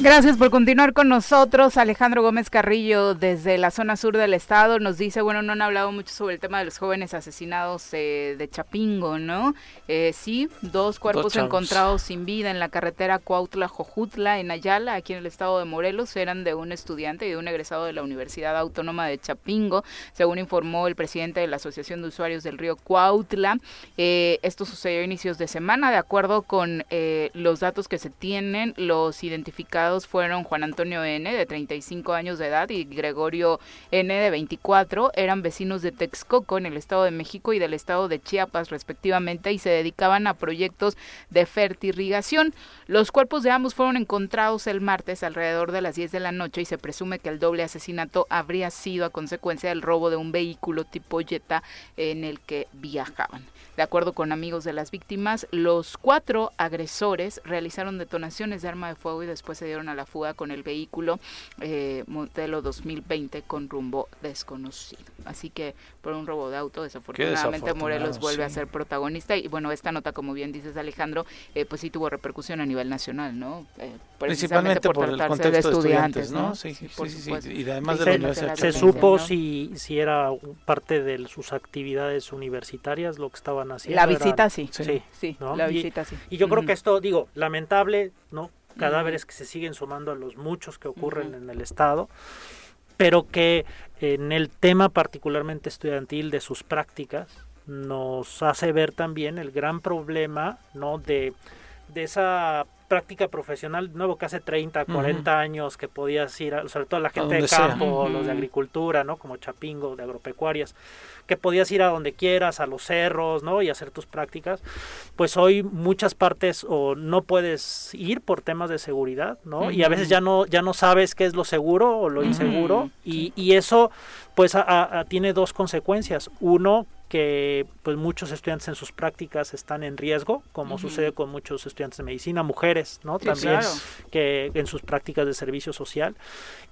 Speaker 1: Gracias por continuar con nosotros. Alejandro Gómez Carrillo, desde la zona sur del estado, nos dice, bueno, no han hablado mucho sobre el tema de los jóvenes asesinados eh, de Chapingo, ¿no? Eh, sí, dos cuerpos encontrados sin vida en la carretera Cuautla-Jojutla, en Ayala, aquí en el estado de Morelos, eran de un estudiante y de un egresado de la Universidad Autónoma de Chapingo, según informó el presidente de la Asociación de Usuarios del Río Cuautla. Eh, esto sucedió a inicios de semana, de acuerdo con los datos que se tienen, los identificados fueron Juan Antonio N., de 35 años de edad, y Gregorio N., de 24. Eran vecinos de Texcoco, en el Estado de México, y del Estado de Chiapas, respectivamente, y se dedicaban a proyectos de fertirrigación. Los cuerpos de ambos fueron encontrados el martes alrededor de las 10 de la noche y se presume que el doble asesinato habría sido a consecuencia del robo de un vehículo tipo Jetta en el que viajaban. De acuerdo con amigos de las víctimas, los cuatro agresores realizaron detonaciones de arma de fuego y después se dieron a la fuga con el vehículo eh, modelo 2020 con rumbo desconocido. Así que por un robo de auto, desafortunadamente Morelos vuelve a ser protagonista y bueno, esta nota, como bien dices Alejandro, eh, pues sí tuvo repercusión a nivel nacional, ¿no?
Speaker 2: Eh, Principalmente por, el contexto de estudiantes, ¿no? Sí, sí, sí, y además de la
Speaker 5: se, se supo si, si era parte de sus actividades universitarias lo que estaban haciendo.
Speaker 1: La visita sí, sí, sí, la visita sí.
Speaker 5: Y yo creo que esto, digo, lamentable, ¿no? Cadáveres que se siguen sumando a los muchos que ocurren en el Estado, pero que en el tema particularmente estudiantil de sus prácticas nos hace ver también el gran problema ¿no? de, de esa práctica profesional, nuevo que hace 30, 40 años que podías ir, sobre todo la gente de campo, los de agricultura, ¿no? Como Chapingo, de agropecuarias, que podías ir a donde quieras, a los cerros, ¿no? Y hacer tus prácticas. Pues hoy muchas partes o no puedes ir por temas de seguridad, ¿no? Y a veces ya no, ya no sabes qué es lo seguro o lo inseguro. Y, y eso, pues, tiene dos consecuencias. Uno, que pues muchos estudiantes en sus prácticas están en riesgo, como sucede con muchos estudiantes de medicina, mujeres, ¿no? también que en sus prácticas de servicio social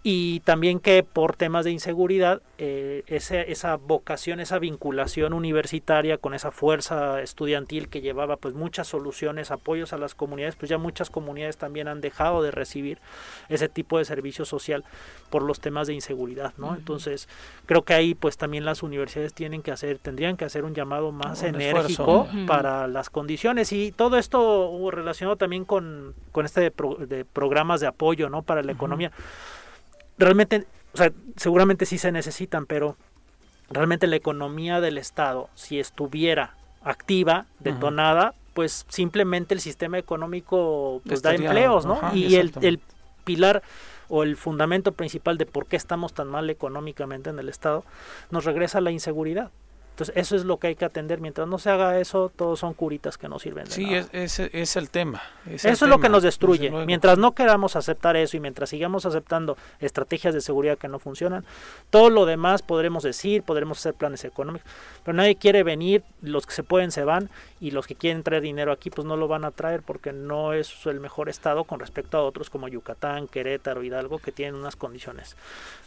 Speaker 5: y también que por temas de inseguridad eh, esa vocación, esa vinculación universitaria con esa fuerza estudiantil que llevaba pues muchas soluciones, apoyos a las comunidades, pues ya muchas comunidades también han dejado de recibir ese tipo de servicio social por los temas de inseguridad, ¿no? Entonces creo que ahí pues también las universidades tienen que hacer, tendrían que hacer un llamado más enérgico para las condiciones. Y todo esto relacionado también con, con este de, programas de apoyo, ¿no? Para la economía. Realmente, o sea, seguramente sí se necesitan, pero realmente la economía del Estado, si estuviera activa, detonada, pues simplemente el sistema económico pues da empleos, ¿no? y el, el pilar o el fundamento principal de por qué estamos tan mal económicamente en el Estado, nos regresa a la inseguridad. Entonces, eso es lo que hay que atender. Mientras no se haga eso, todos son curitas que no sirven de
Speaker 2: sí,
Speaker 5: nada.
Speaker 2: Es, es, el tema.
Speaker 5: eso es lo que nos destruye. Mientras no queramos aceptar eso y mientras sigamos aceptando estrategias de seguridad que no funcionan, todo lo demás podremos decir, podremos hacer planes económicos, pero nadie quiere venir, los que se pueden se van y los que quieren traer dinero aquí pues no lo van a traer porque no es el mejor estado con respecto a otros como Yucatán, Querétaro, Hidalgo, que tienen unas condiciones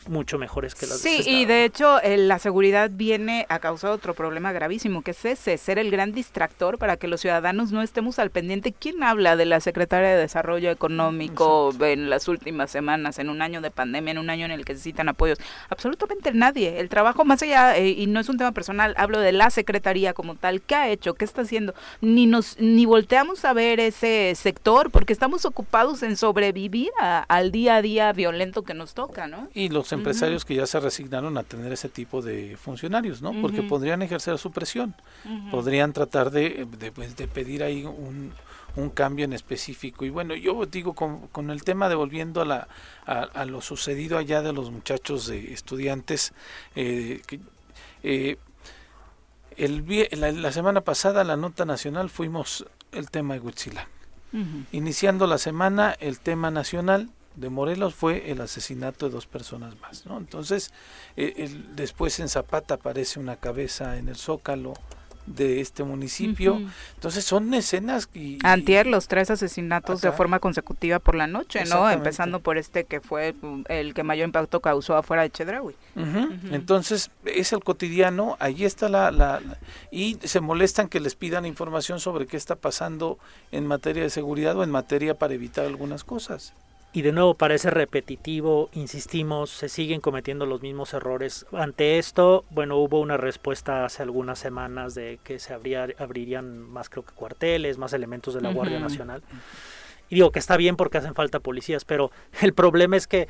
Speaker 5: mucho mejores que las
Speaker 1: de
Speaker 5: este
Speaker 1: Sí, y de hecho la seguridad viene a causa otro problema gravísimo, que es ese, ser el gran distractor para que los ciudadanos no estemos al pendiente. ¿Quién habla de la Secretaria de Desarrollo Económico en las últimas semanas, en un año de pandemia, en un año en el que necesitan apoyos? Absolutamente nadie. El trabajo más allá, eh, y no es un tema personal, hablo de la Secretaría como tal, ¿qué ha hecho? ¿Qué está haciendo? Ni nos ni volteamos a ver ese sector porque estamos ocupados en sobrevivir al día a día violento que nos toca, ¿no?
Speaker 2: Y los empresarios que ya se resignaron a tener ese tipo de funcionarios, ¿no? Porque podrían ejercer su presión, podrían tratar de, de, pues, de pedir ahí un, un cambio en específico. Y bueno, yo digo, con, con el tema de volviendo a, la, a, lo sucedido allá de los muchachos de estudiantes, eh, que, eh, el, la, la, semana pasada, la nota nacional, fuimos el tema de Huitzilac. Iniciando la semana, el tema nacional de Morelos fue el asesinato de dos personas más. ¿no? Entonces, eh, después en Zapata aparece una cabeza en el zócalo de este municipio. Entonces son escenas y,
Speaker 1: Antier los tres asesinatos de forma consecutiva por la noche, ¿no? Empezando por este que fue el que mayor impacto causó afuera de Chedraui.
Speaker 2: Entonces es el cotidiano, ahí está la, la, y se molestan que les pidan información sobre qué está pasando en materia de seguridad o en materia para evitar algunas cosas
Speaker 5: y de nuevo parece repetitivo, insistimos, se siguen cometiendo los mismos errores. Ante esto, bueno, hubo una respuesta hace algunas semanas de que se abrirían más creo que cuarteles, más elementos de la Guardia Nacional. Y digo que está bien porque hacen falta policías, pero el problema es que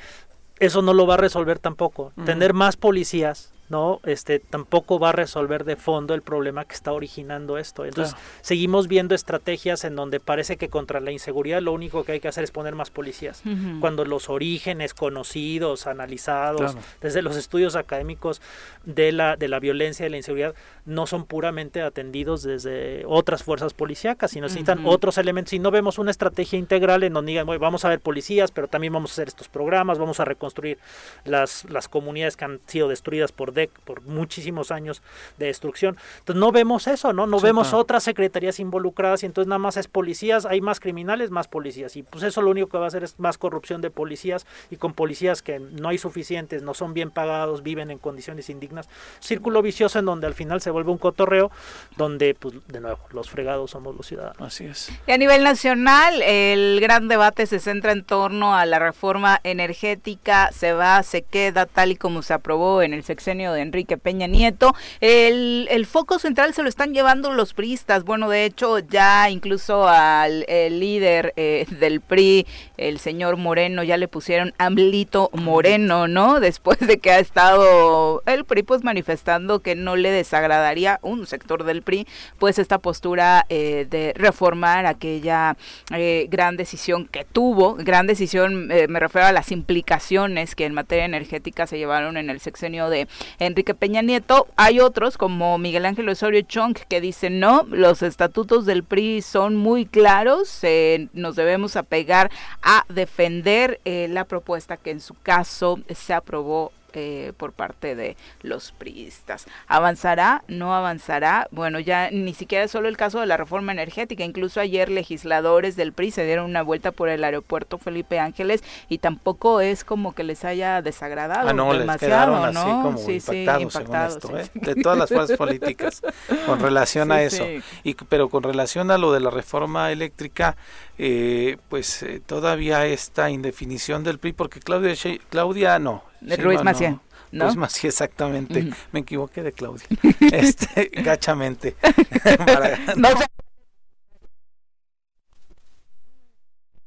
Speaker 5: eso no lo va a resolver tampoco. Tener más policías no este tampoco va a resolver de fondo el problema que está originando esto. Entonces seguimos viendo estrategias en donde parece que contra la inseguridad lo único que hay que hacer es poner más policías. Cuando los orígenes conocidos analizados desde los estudios académicos de la de la violencia y la inseguridad no son puramente atendidos desde otras fuerzas policíacas sino necesitan otros elementos. Y no vemos una estrategia integral en donde digan vamos a ver policías pero también vamos a hacer estos programas vamos a reconstruir las las comunidades que han sido destruidas por por muchísimos años de destrucción. Entonces no vemos eso, ¿no? No vemos otras secretarías involucradas y entonces nada más es policías, hay más criminales, más policías. Y pues eso lo único que va a hacer es más corrupción de policías y con policías que no hay suficientes, no son bien pagados, viven en condiciones indignas. Círculo vicioso en donde al final se vuelve un cotorreo, donde pues de nuevo los fregados somos los ciudadanos.
Speaker 2: Así es.
Speaker 1: Y a nivel nacional, el gran debate se centra en torno a la reforma energética, se va, se queda tal y como se aprobó en el sexenio de Enrique Peña Nieto. El, el foco central se lo están llevando los priistas. Bueno, de hecho, ya incluso al líder eh, del PRI, el señor Moreno, ya le pusieron Amlito Moreno, ¿no? Después de que ha estado el PRI pues manifestando que no le desagradaría un sector del PRI, pues esta postura eh, de reformar aquella eh, gran decisión que tuvo, gran decisión, me refiero a las implicaciones que en materia energética se llevaron en el sexenio de Enrique Peña Nieto. Hay otros como Miguel Ángel Osorio Chong que dicen no, los estatutos del PRI son muy claros, eh, nos debemos apegar a defender eh, la propuesta que en su caso se aprobó eh, por parte de los priistas. ¿Avanzará? ¿No avanzará? Bueno, ya ni siquiera es solo el caso de la reforma energética, incluso ayer legisladores del PRI se dieron una vuelta por el aeropuerto Felipe Ángeles y tampoco es como que les haya desagradado
Speaker 2: ah,
Speaker 1: demasiado,
Speaker 2: ¿no? Así como sí, impactados, sí, ¿eh? de todas las fuerzas políticas con relación a eso. Y, pero con relación a lo de la reforma eléctrica, eh, pues todavía esta indefinición del PRI, porque Claudia, Claudia no,
Speaker 1: Ruiz Macié.
Speaker 2: ¿no? Ruiz Macié, exactamente. Me equivoqué de Claudia. este, gachamente. no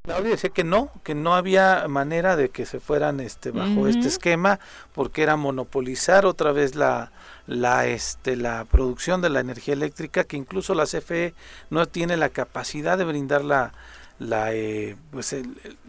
Speaker 2: Claudia decía que no, que no había manera de que se fueran este bajo este esquema porque era monopolizar otra vez la la este la producción de la energía eléctrica que incluso la CFE no tiene la capacidad de brindar la la, eh, pues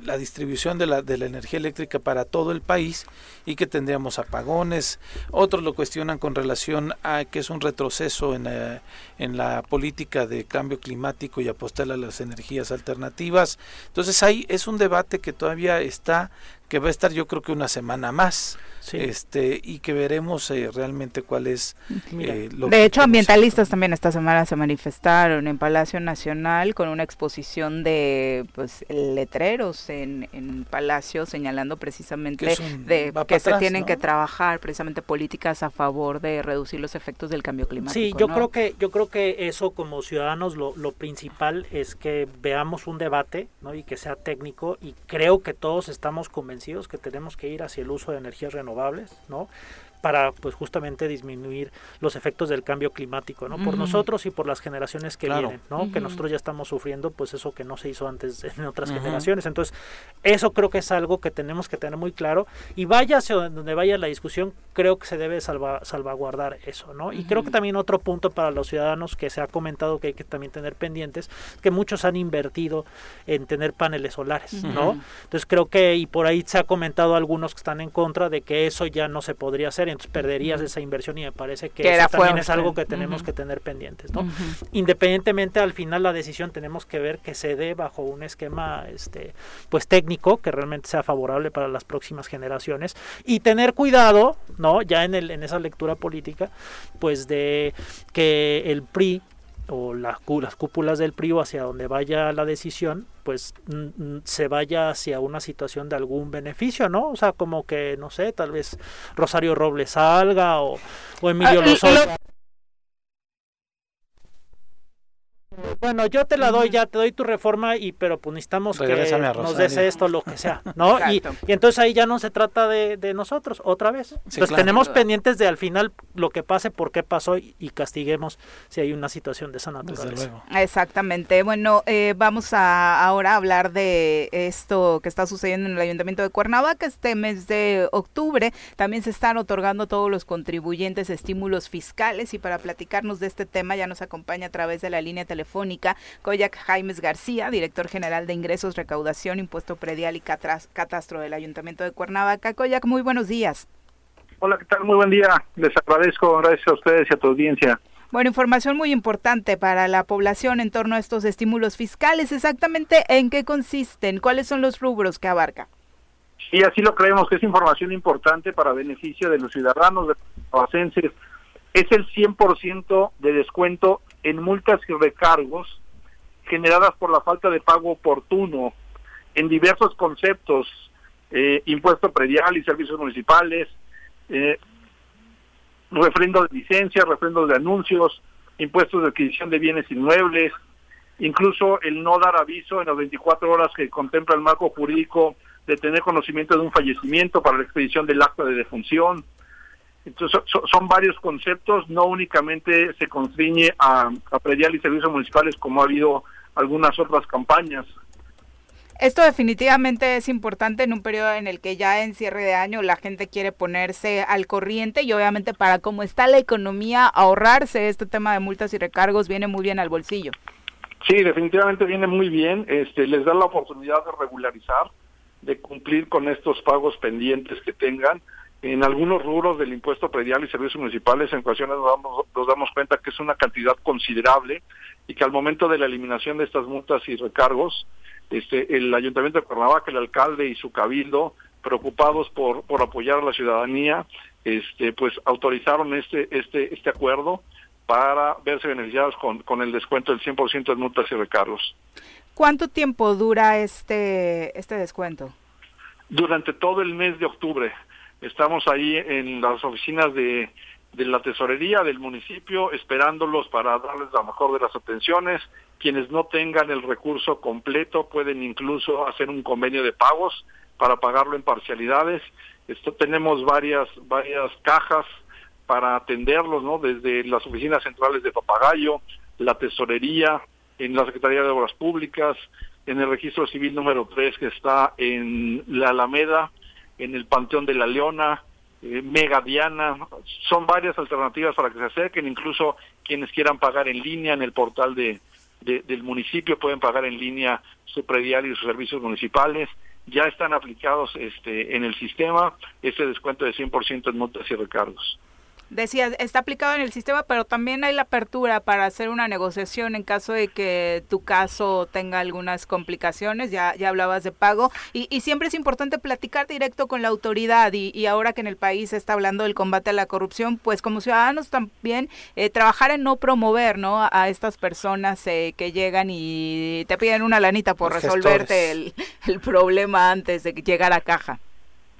Speaker 2: la distribución de la, de la energía eléctrica para todo el país y que tendríamos apagones. Otros lo cuestionan con relación a que es un retroceso en, eh, en la política de cambio climático y apostar a las energías alternativas. Entonces ahí es un debate que todavía está que va a estar yo creo que una semana más. Este y que veremos eh, realmente cuál es
Speaker 1: eh, de hecho ambientalistas también esta semana se manifestaron en Palacio Nacional con una exposición de pues letreros en, en Palacio señalando precisamente de que se tienen que trabajar precisamente políticas a favor de reducir los efectos del cambio climático
Speaker 5: sí yo creo que yo creo que eso como ciudadanos lo, lo principal es que veamos un debate ¿no? y que sea técnico y creo que todos estamos convencidos que tenemos que ir hacia el uso de energías renovables ¿no? Para pues justamente disminuir los efectos del cambio climático, ¿no? Por nosotros y por las generaciones que vienen, ¿no? Que nosotros ya estamos sufriendo pues eso que no se hizo antes en otras generaciones. Entonces, eso creo que es algo que tenemos que tener muy claro y vaya hacia donde vaya la discusión, creo que se debe salvaguardar eso, ¿no? Y creo que también otro punto para los ciudadanos que se ha comentado que hay que también tener pendientes, que muchos han invertido en tener paneles solares, ¿no? Entonces, creo que y por ahí se ha comentado algunos que están en contra de que eso ya no se podría hacer entonces perderías esa inversión y me parece que, eso también es algo que tenemos que tener pendientes, ¿no? Independientemente al final la decisión tenemos que ver que se dé bajo un esquema este pues técnico que realmente sea favorable para las próximas generaciones y tener cuidado, ¿no? Ya en el en esa lectura política pues de que el PRI o las, las cúpulas del PRI hacia donde vaya la decisión, pues se vaya hacia una situación de algún beneficio, ¿no? O sea, como que, no sé, tal vez Rosario Robles salga o, o Emilio ah, bueno, yo te la doy ya, te doy tu reforma, y pero pues necesitamos que nos des esto, lo que sea, ¿no? Y, y, entonces ahí ya no se trata de, de nosotros, otra vez. entonces tenemos pendientes de al final lo que pase, por qué pasó y, castiguemos si hay una situación de esa naturaleza.
Speaker 1: Exactamente. Bueno, eh, vamos a ahora hablar de esto que está sucediendo en el Ayuntamiento de Cuernavaca este mes de octubre. También se están otorgando todos los contribuyentes estímulos fiscales y para platicarnos de este tema ya nos acompaña a través de la línea telefónica telefónica Coyac Jaimes García, director general de Ingresos, Recaudación, Impuesto Predial y Catastro del Ayuntamiento de Cuernavaca. Coyac, muy buenos días.
Speaker 9: Hola, ¿qué tal? Muy buen día. Les agradezco, gracias a ustedes y a tu audiencia.
Speaker 1: Bueno, información muy importante para la población en torno a estos estímulos fiscales. Exactamente en qué consisten, cuáles son los rubros que abarca.
Speaker 9: Sí, así lo creemos, que es información importante para beneficio de los ciudadanos de los Es el 100% de descuento en multas y recargos generadas por la falta de pago oportuno en diversos conceptos, eh, impuesto predial y servicios municipales, eh, refrendo de licencias, refrendo de anuncios, impuestos de adquisición de bienes inmuebles, incluso el no dar aviso en las 24 horas que contempla el marco jurídico de tener conocimiento de un fallecimiento para la expedición del acta de defunción, entonces, son, varios conceptos, no únicamente se constriñe a, a predial y servicios municipales como ha habido algunas otras campañas.
Speaker 1: Esto definitivamente es importante en un periodo en el que ya en cierre de año la gente quiere ponerse al corriente y obviamente para cómo está la economía, ahorrarse este tema de multas y recargos viene muy bien al bolsillo.
Speaker 9: Sí, definitivamente viene muy bien, este, les da la oportunidad de regularizar, de cumplir con estos pagos pendientes que tengan en algunos rubros del impuesto predial y servicios municipales en ocasiones nos damos, nos damos cuenta que es una cantidad considerable y que al momento de la eliminación de estas multas y recargos, este, el Ayuntamiento de Cuernavaca, el alcalde y su cabildo, preocupados por, por apoyar a la ciudadanía, este, pues autorizaron este, este, este acuerdo para verse beneficiados con, con el descuento del 100% de multas y recargos.
Speaker 1: ¿Cuánto tiempo dura este, este descuento?
Speaker 9: Durante todo el mes de octubre. Estamos ahí en las oficinas de, de la tesorería del municipio esperándolos para darles la mejor de las atenciones. Quienes no tengan el recurso completo pueden incluso hacer un convenio de pagos para pagarlo en parcialidades. Esto tenemos varias varias cajas para atenderlos, ¿no? Desde las oficinas centrales de Papagayo, la tesorería, en la Secretaría de Obras Públicas, en el registro civil número 3 que está en la Alameda, en el Panteón de la Leona, eh, Mega Diana, son varias alternativas para que se acerquen, incluso quienes quieran pagar en línea en el portal de, del municipio pueden pagar en línea su predial y sus servicios municipales, ya están aplicados este, en el sistema ese descuento de 100% en multas y recargos.
Speaker 1: Decías, está aplicado en el sistema, pero también hay la apertura para hacer una negociación en caso de que tu caso tenga algunas complicaciones, ya, ya hablabas de pago, y, y siempre es importante platicar directo con la autoridad, y, y, ahora que en el país se está hablando del combate a la corrupción, pues como ciudadanos también eh, trabajar en no promover ¿no? a, estas personas eh, que llegan y te piden una lanita por resolverte el, el problema antes de llegar a caja.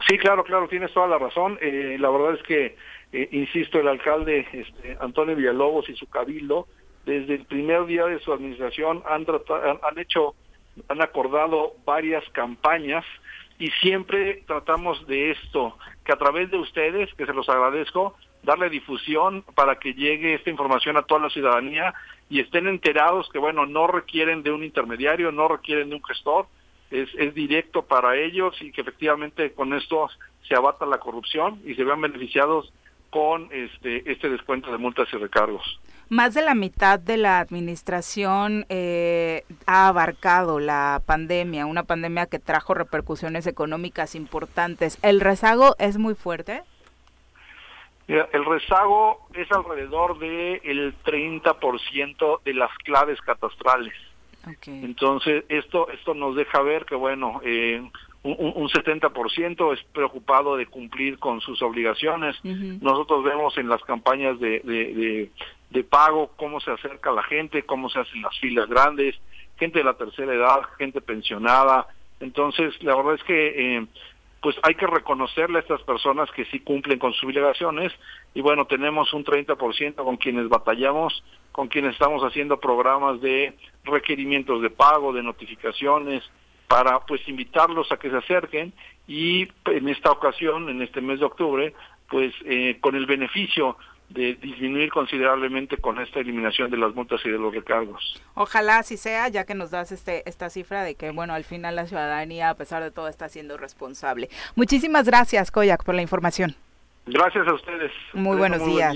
Speaker 9: Sí, claro, claro, tienes toda la razón. Eh, la verdad es que eh, insisto, el alcalde este, Antonio Villalobos y su cabildo, desde el primer día de su administración han, han hecho, han acordado varias campañas y siempre tratamos de esto, que a través de ustedes, que se los agradezco, darle difusión para que llegue esta información a toda la ciudadanía y estén enterados que, bueno, no requieren de un intermediario, no requieren de un gestor, es, es directo para ellos y que efectivamente con esto se abata la corrupción y se vean beneficiados con este, este descuento de multas y recargos.
Speaker 1: Más de la mitad de la administración eh, ha abarcado la pandemia, una pandemia que trajo repercusiones económicas importantes. ¿El rezago es muy fuerte?
Speaker 9: el rezago es alrededor del el 30% de las claves catastrales. Entonces, esto, esto nos deja ver que, bueno, eh, un, un 70% es preocupado de cumplir con sus obligaciones. Nosotros vemos en las campañas de, de, de, pago cómo se acerca la gente, cómo se hacen las filas grandes, gente de la tercera edad, gente pensionada. Entonces, la verdad es que eh, pues hay que reconocerle a estas personas que sí cumplen con sus obligaciones y bueno, tenemos un 30% con quienes batallamos, con quienes estamos haciendo programas de requerimientos de pago, de notificaciones, para pues invitarlos a que se acerquen y en esta ocasión, en este mes de octubre, pues eh, con el beneficio de disminuir considerablemente con esta eliminación de las multas y de los recargos.
Speaker 1: Ojalá así sea, ya que nos das este esta cifra de que bueno, al final la ciudadanía a pesar de todo está siendo responsable. Muchísimas gracias, Koyak, por la información.
Speaker 9: Gracias a ustedes.
Speaker 1: Muy buenos días.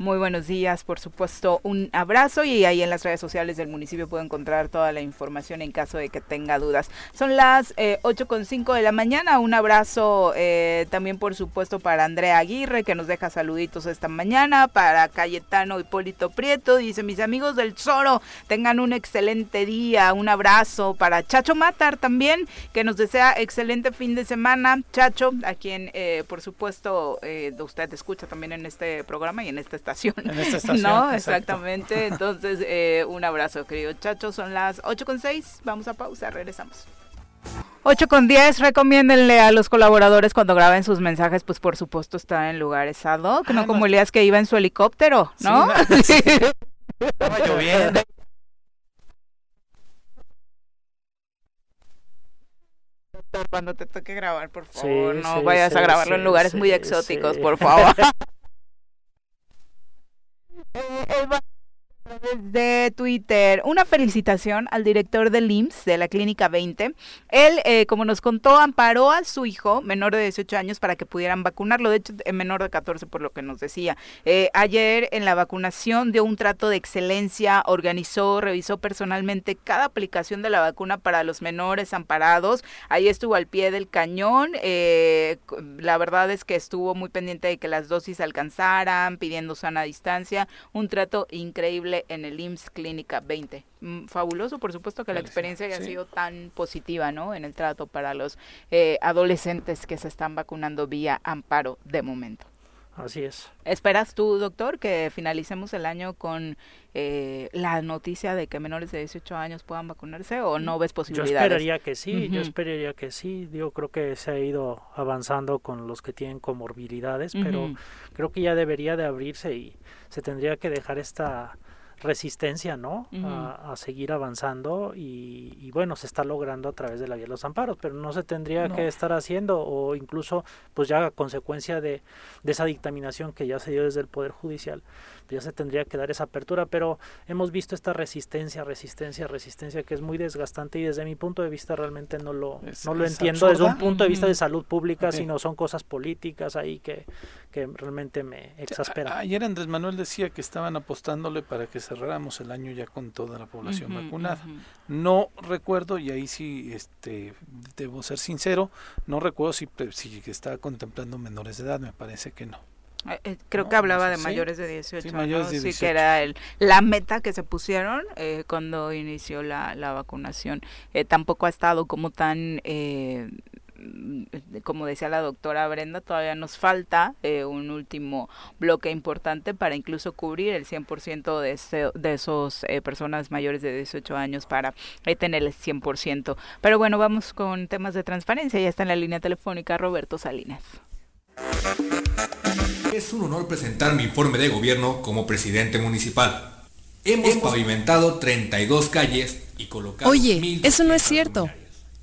Speaker 1: Muy buenos días, por supuesto, un abrazo y ahí en las redes sociales del municipio puede encontrar toda la información en caso de que tenga dudas. Son las eh, con cinco de la mañana, un abrazo eh, también por supuesto para Andrea Aguirre que nos deja saluditos esta mañana, para Cayetano Hipólito Prieto, dice mis amigos del Zoro, tengan un excelente día, un abrazo para Chacho Matar también, que nos desea excelente fin de semana, Chacho, a quien eh, por supuesto eh, usted escucha también en este programa y en esta
Speaker 2: en esta estación.
Speaker 1: no, exactamente. Entonces, eh, un abrazo, querido Chacho. Son las 8 con 6. Vamos a pausa, regresamos. 8 con 10, recomiéndenle a los colaboradores cuando graben sus mensajes, pues por supuesto está en lugares ad hoc, no como Elías que iba en su helicóptero, ¿no?
Speaker 2: Estaba lloviendo.
Speaker 1: Cuando te toque grabar, por favor, no vayas a grabarlo en lugares muy exóticos, por favor. el, de Twitter. Una felicitación al director del IMSS de la Clínica 20. Él, eh, como nos contó, amparó a su hijo menor de 18 años para que pudieran vacunarlo. De hecho, menor de 14 por lo que nos decía. Eh, ayer en la vacunación dio un trato de excelencia, organizó, revisó personalmente cada aplicación de la vacuna para los menores amparados. Ahí estuvo al pie del cañón. Eh, la verdad es que estuvo muy pendiente de que las dosis alcanzaran, pidiendo sana distancia. Un trato increíble en el IMSS Clínica 20. Mm, fabuloso, por supuesto que la experiencia haya sido tan positiva, ¿no? En el trato para los eh, adolescentes que se están vacunando vía amparo de momento.
Speaker 5: Así es.
Speaker 1: ¿Esperas tú, doctor, que finalicemos el año con eh, la noticia de que menores de 18 años puedan vacunarse o no ves posibilidades? Yo
Speaker 5: esperaría que sí, yo esperaría que sí. Yo creo que se ha ido avanzando con los que tienen comorbilidades, pero creo que ya debería de abrirse y se tendría que dejar esta resistencia, ¿no? a, seguir avanzando y, bueno, se está logrando a través de la vía de los amparos, pero no se tendría que estar haciendo o incluso pues ya a consecuencia de, de, esa dictaminación que ya se dio desde el Poder Judicial, ya se tendría que dar esa apertura, pero hemos visto esta resistencia, resistencia, resistencia que es muy desgastante y desde mi punto de vista realmente no lo, no lo entiendo desde un punto de vista de salud pública, sino son cosas políticas ahí que, que realmente me exasperan.
Speaker 2: Ayer Andrés Manuel decía que estaban apostándole para que cerráramos el año ya con toda la población vacunada. No recuerdo, y ahí sí este, debo ser sincero, no recuerdo si, si estaba contemplando menores de edad, me parece que no.
Speaker 1: Eh, eh, creo que hablaba de mayores de 18 años, sí, que era el, la meta que se pusieron eh, cuando inició la, la vacunación. tampoco ha estado como tan como decía la doctora Brenda, todavía nos falta un último bloque importante para incluso cubrir el 100% de, ese, de esos personas mayores de 18 años para tener el 100%. Pero bueno, vamos con temas de transparencia. Ya está en la línea telefónica Roberto Salinas.
Speaker 10: Es un honor presentar mi informe de gobierno como presidente municipal. Hemos pavimentado 32 calles y colocado...
Speaker 11: Oye, eso no es cierto.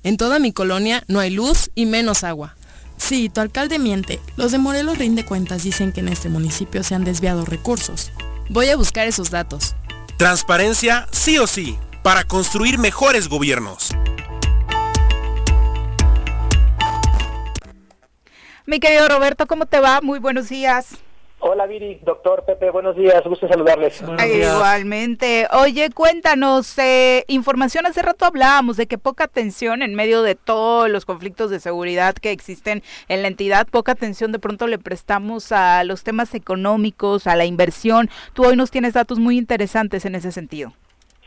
Speaker 11: En toda mi colonia no hay luz y menos agua.
Speaker 3: Sí, tu alcalde miente. Los de Morelos Rinde Cuentas dicen que en este municipio se han desviado recursos.
Speaker 11: Voy a buscar esos datos.
Speaker 12: Transparencia sí o sí, para construir mejores gobiernos.
Speaker 1: Mi querido Roberto, ¿cómo te va? Muy buenos días.
Speaker 13: Hola Viri, doctor Pepe, buenos días, gusto saludarles.
Speaker 1: Igualmente. Oye, cuéntanos, eh, información, hace rato hablábamos de que poca atención en medio de todos los conflictos de seguridad que existen en la entidad, poca atención de pronto le prestamos a los temas económicos, a la inversión. Tú hoy nos tienes datos muy interesantes en ese sentido.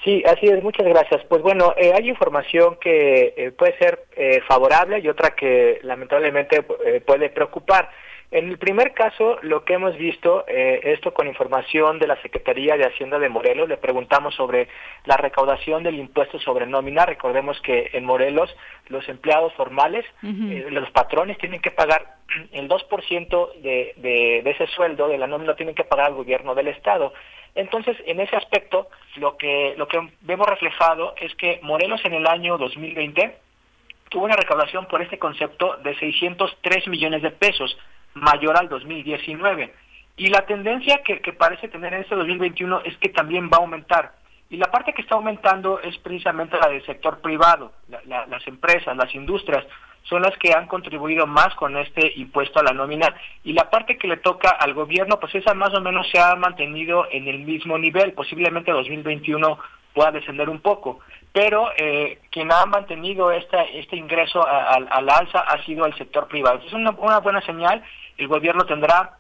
Speaker 13: Sí, así es, muchas gracias. Pues bueno, eh, hay información que eh, puede ser eh, favorable y otra que lamentablemente puede preocupar. En el primer caso, lo que hemos visto, esto con información de la Secretaría de Hacienda de Morelos, le preguntamos sobre la recaudación del impuesto sobre nómina. Recordemos que en Morelos los empleados formales, los patrones tienen que pagar el 2% de, de, de ese sueldo de la nómina, tienen que pagar al gobierno del Estado. Entonces, en ese aspecto, lo que, lo que vemos reflejado es que Morelos en el año 2020 tuvo una recaudación por este concepto de 603 millones de pesos, mayor al 2019. Y la tendencia que, parece tener en este 2021 es que también va a aumentar. Y la parte que está aumentando es precisamente la del sector privado, las empresas, las industrias, son las que han contribuido más con este impuesto a la nómina y la parte que le toca al gobierno, pues esa más o menos se ha mantenido en el mismo nivel, posiblemente 2021 pueda descender un poco, pero eh, quien ha mantenido esta, este ingreso al alza ha sido el sector privado. Es una, una buena señal, el gobierno tendrá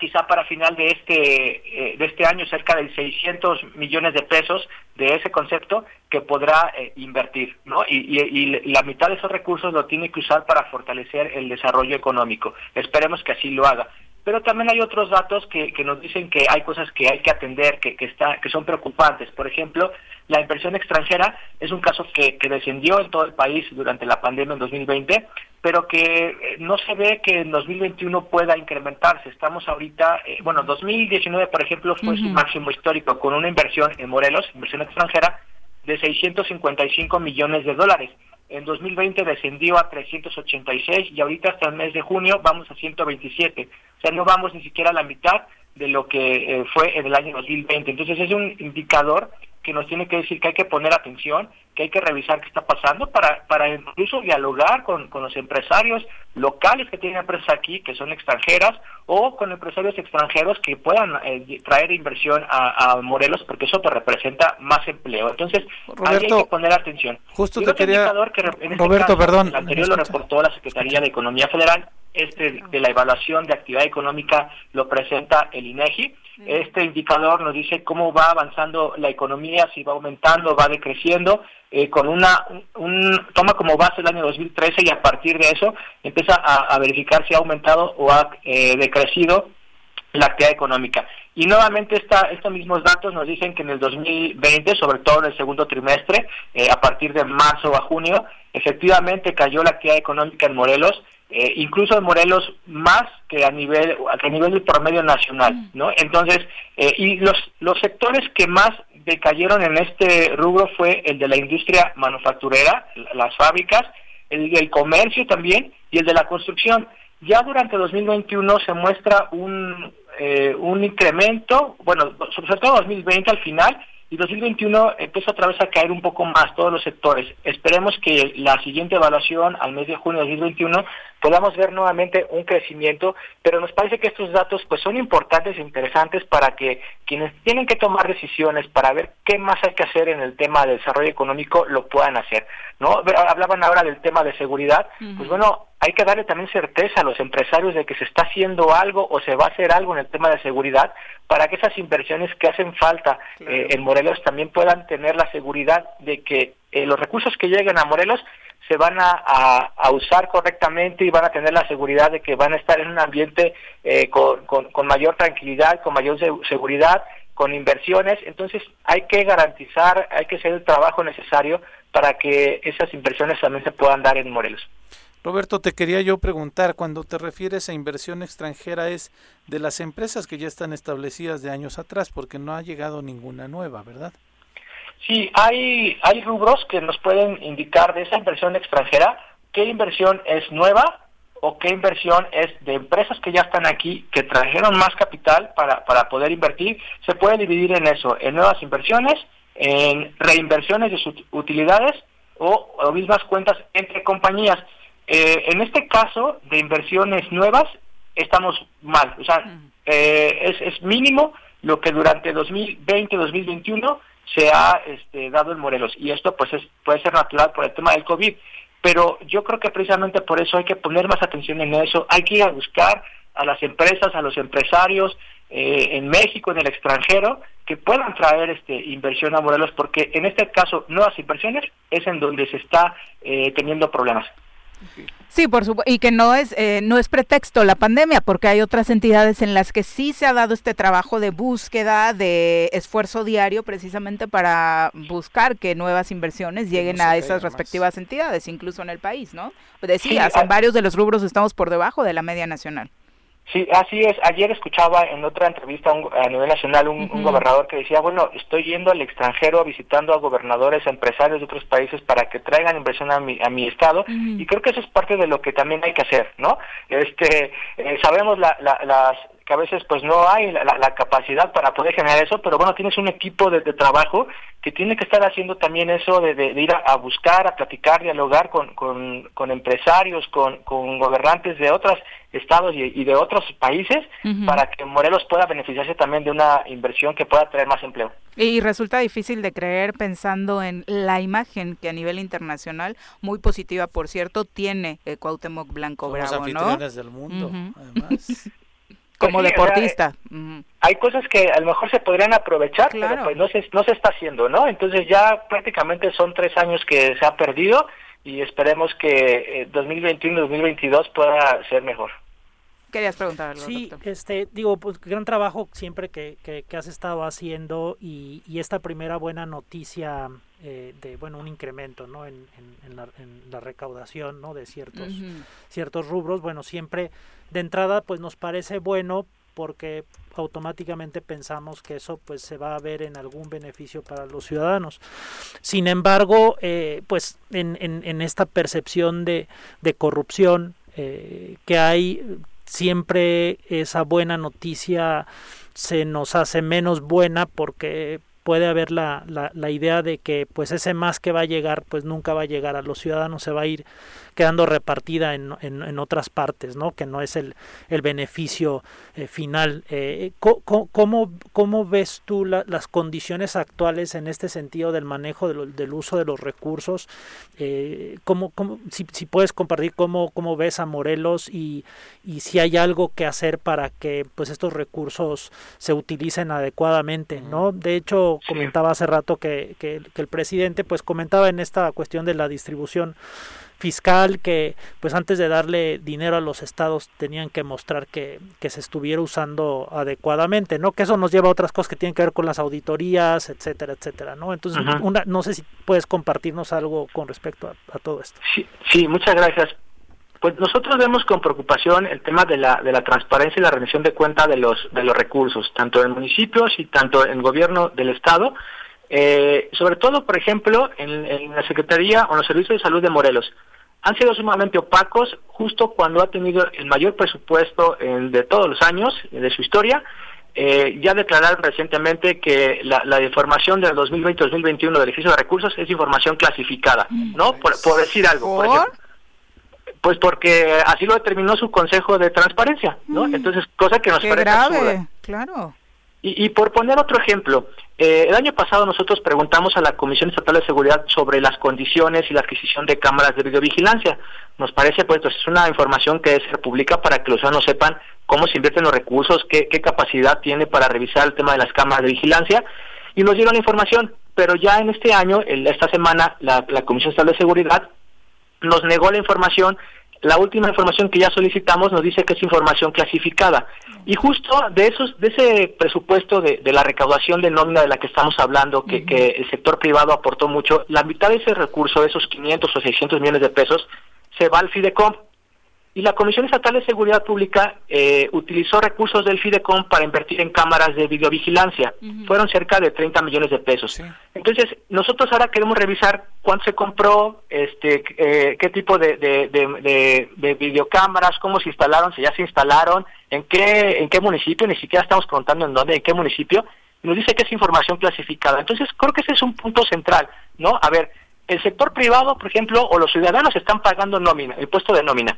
Speaker 13: quizá para final de este, eh, de este año cerca de 600 millones de pesos de ese concepto que podrá eh, invertir, ¿no? Y, y, la mitad de esos recursos lo tiene que usar para fortalecer el desarrollo económico. Esperemos que así lo haga. Pero también hay otros datos que, que nos dicen que hay cosas que hay que atender, que, que, está, que son preocupantes. Por ejemplo, la inversión extranjera es un caso que, que descendió en todo el país durante la pandemia en 2020, pero que eh, no se ve que en 2021 pueda incrementarse. Estamos ahorita, eh, bueno, 2019, por ejemplo, fue su máximo histórico con una inversión en Morelos, inversión extranjera, de 655 millones de dólares. En 2020 descendió a 386 y ahorita hasta el mes de junio vamos a 127. O sea, no vamos ni siquiera a la mitad de lo que eh, fue en el año 2020. Entonces es un indicador que nos tiene que decir que hay que poner atención, que hay que revisar qué está pasando para, para incluso dialogar con, con los empresarios locales que tienen empresas aquí, que son extranjeras, o con empresarios extranjeros que puedan eh, traer inversión a, Morelos, porque eso te representa más empleo. Entonces, ahí hay que poner atención.
Speaker 2: Justo te quería... Que en este Roberto, perdón.
Speaker 13: El anterior lo reportó la Secretaría de Economía Federal, este de la evaluación de actividad económica lo presenta el INEGI. Este indicador nos dice cómo va avanzando la economía, si va aumentando, va decreciendo, eh, con una un, toma como base el año 2013 y a partir de eso empieza a, verificar si ha aumentado o ha eh, decrecido la actividad económica. Y nuevamente esta, estos mismos datos nos dicen que en el 2020, sobre todo en el segundo trimestre, eh, a partir de marzo a junio, efectivamente cayó la actividad económica en Morelos eh, incluso en Morelos más que a nivel a nivel del promedio nacional, mm. ¿no? Entonces, eh, y los los sectores que más decayeron en este rubro fue el de la industria manufacturera, las fábricas, el del comercio también y el de la construcción. Ya durante 2021 se muestra un eh, un incremento, bueno, sobre todo 2020 al final, y 2021 empieza otra vez a caer un poco más todos los sectores. Esperemos que la siguiente evaluación al mes de junio de 2021 podamos ver nuevamente un crecimiento, pero nos parece que estos datos pues son importantes e interesantes para que quienes tienen que tomar decisiones para ver qué más hay que hacer en el tema del desarrollo económico lo puedan hacer, ¿no? Hablaban ahora del tema de seguridad, pues bueno, hay que darle también certeza a los empresarios de que se está haciendo algo o se va a hacer algo en el tema de seguridad para que esas inversiones que hacen falta eh, en Morelos también puedan tener la seguridad de que eh, los recursos que lleguen a Morelos se van a, usar correctamente y van a tener la seguridad de que van a estar en un ambiente eh, con, con, mayor tranquilidad, con mayor seguridad, con inversiones. Entonces hay que garantizar, hay que hacer el trabajo necesario para que esas inversiones también se puedan dar en Morelos.
Speaker 2: Roberto, te quería yo preguntar, cuando te refieres a inversión extranjera es de las empresas que ya están establecidas de años atrás, porque no ha llegado ninguna nueva, ¿verdad?
Speaker 13: Sí, hay, hay rubros que nos pueden indicar de esa inversión extranjera qué inversión es nueva o qué inversión es de empresas que ya están aquí, que trajeron más capital para, para poder invertir. Se puede dividir en eso, en nuevas inversiones, en reinversiones de sus utilidades o, o mismas cuentas entre compañías. Eh, en este caso de inversiones nuevas estamos mal, o sea, eh, es, es mínimo lo que durante 2020-2021 se ha este, dado en Morelos. Y esto pues es, puede ser natural por el tema del COVID, pero yo creo que precisamente por eso hay que poner más atención en eso, hay que ir a buscar a las empresas, a los empresarios eh, en México, en el extranjero, que puedan traer este inversión a Morelos, porque en este caso nuevas inversiones es en donde se está teniendo problemas.
Speaker 1: Sí, por supuesto, y que no es eh, no es pretexto la pandemia, porque hay otras entidades en las que sí se ha dado este trabajo de búsqueda, de esfuerzo diario, precisamente para buscar que nuevas inversiones lleguen a esas respectivas entidades, incluso en el país, ¿no? Decías, en varios de los rubros estamos por debajo de la media nacional.
Speaker 13: Sí, así es. Ayer escuchaba en otra entrevista a nivel nacional un, gobernador que decía, bueno, estoy yendo al extranjero visitando a gobernadores, empresarios de otros países para que traigan inversión a mi, a mi estado y creo que eso es parte de lo que también hay que hacer, ¿no? Este, eh, sabemos la, las que a veces pues no hay la, capacidad para poder generar eso, pero bueno, tienes un equipo de, trabajo que tiene que estar haciendo también eso de, ir a, buscar, a platicar, dialogar con, con, empresarios, con, con, gobernantes de otros estados y, de otros países para que Morelos pueda beneficiarse también de una inversión que pueda traer más empleo.
Speaker 1: Y resulta difícil de creer pensando en la imagen que a nivel internacional, muy positiva por cierto, tiene el Cuauhtémoc Blanco Bravo, ¿no?
Speaker 2: del mundo, además.
Speaker 1: como deportista.
Speaker 13: Hay cosas que a lo mejor se podrían aprovechar, pero pues no se, no se está haciendo, ¿no? Entonces ya prácticamente son tres años que se ha perdido y esperemos que 2021-2022 eh, pueda ser mejor.
Speaker 1: Querías preguntar algo.
Speaker 5: Sí, este, digo, pues gran trabajo siempre que, que, has estado haciendo y, y, esta primera buena noticia eh, de, bueno, un incremento, ¿no? En, en, la, en la, recaudación, ¿no? De ciertos, ciertos rubros, bueno, siempre de entrada pues nos parece bueno porque automáticamente pensamos que eso pues se va a ver en algún beneficio para los ciudadanos. Sin embargo, eh, pues en, en, esta percepción de, de corrupción eh, que hay, siempre esa buena noticia se nos hace menos buena porque puede haber la, la, la idea de que pues ese más que va a llegar pues nunca va a llegar a los ciudadanos, se va a ir quedando repartida en, en, otras partes, ¿no? que no es el, el beneficio eh, final. Eh, ¿cómo, ¿cómo, ves tú las condiciones actuales en este sentido del manejo del uso de los recursos? Eh, ¿cómo, si, si, puedes compartir cómo, cómo ves a Morelos y, y si hay algo que hacer para que pues estos recursos se utilicen adecuadamente, ¿no? De hecho, comentaba hace rato que, que, que el presidente pues comentaba en esta cuestión de la distribución fiscal que pues antes de darle dinero a los estados tenían que mostrar que, que, se estuviera usando adecuadamente, ¿no? Que eso nos lleva a otras cosas que tienen que ver con las auditorías, etcétera, etcétera, ¿no? Entonces, una, no sé si puedes compartirnos algo con respecto a, todo esto.
Speaker 13: Sí, sí, muchas gracias. Pues nosotros vemos con preocupación el tema de la, de la transparencia y la rendición de cuenta de los, de los recursos, tanto en municipios y tanto en gobierno del Estado, eh, sobre todo, por ejemplo, en, en, la Secretaría o en los servicios de salud de Morelos han sido sumamente opacos justo cuando ha tenido el mayor presupuesto de todos los años de su historia. Eh, ya declararon recientemente que la, información del 2020-2021 del ejercicio de recursos es información clasificada, ¿no? Por, decir algo, por ejemplo Pues porque así lo determinó su Consejo de Transparencia, ¿no? Mm. Entonces, cosa que nos
Speaker 1: Qué grave, claro.
Speaker 13: Y, por poner otro ejemplo, eh, el año pasado nosotros preguntamos a la Comisión Estatal de Seguridad sobre las condiciones y la adquisición de cámaras de videovigilancia. Nos parece, pues, pues es una información que debe ser pública para que los ciudadanos sepan cómo se invierten los recursos, qué, qué capacidad tiene para revisar el tema de las cámaras de vigilancia. Y nos dieron la información, pero ya en este año, esta semana, la Comisión Estatal de Seguridad nos negó la información la última información que ya solicitamos nos dice que es información clasificada. Y justo de esos, de ese presupuesto de, la recaudación de nómina de la que estamos hablando, que, que, el sector privado aportó mucho, la mitad de ese recurso, esos 500 o 600 millones de pesos, se va al FIDECOM. Y la Comisión Estatal de Seguridad Pública eh, utilizó recursos del FIDECOM para invertir en cámaras de videovigilancia. Fueron cerca de 30 millones de pesos. Entonces, nosotros ahora queremos revisar cuánto se compró, este, eh, qué tipo de, de, videocámaras, cómo se instalaron, si ya se instalaron, en qué, en qué municipio, ni siquiera estamos contando en dónde, en qué municipio. Nos dice que es información clasificada. Entonces, creo que ese es un punto central, ¿no? A ver, el sector privado, por ejemplo, o los ciudadanos están pagando nómina, el puesto de nómina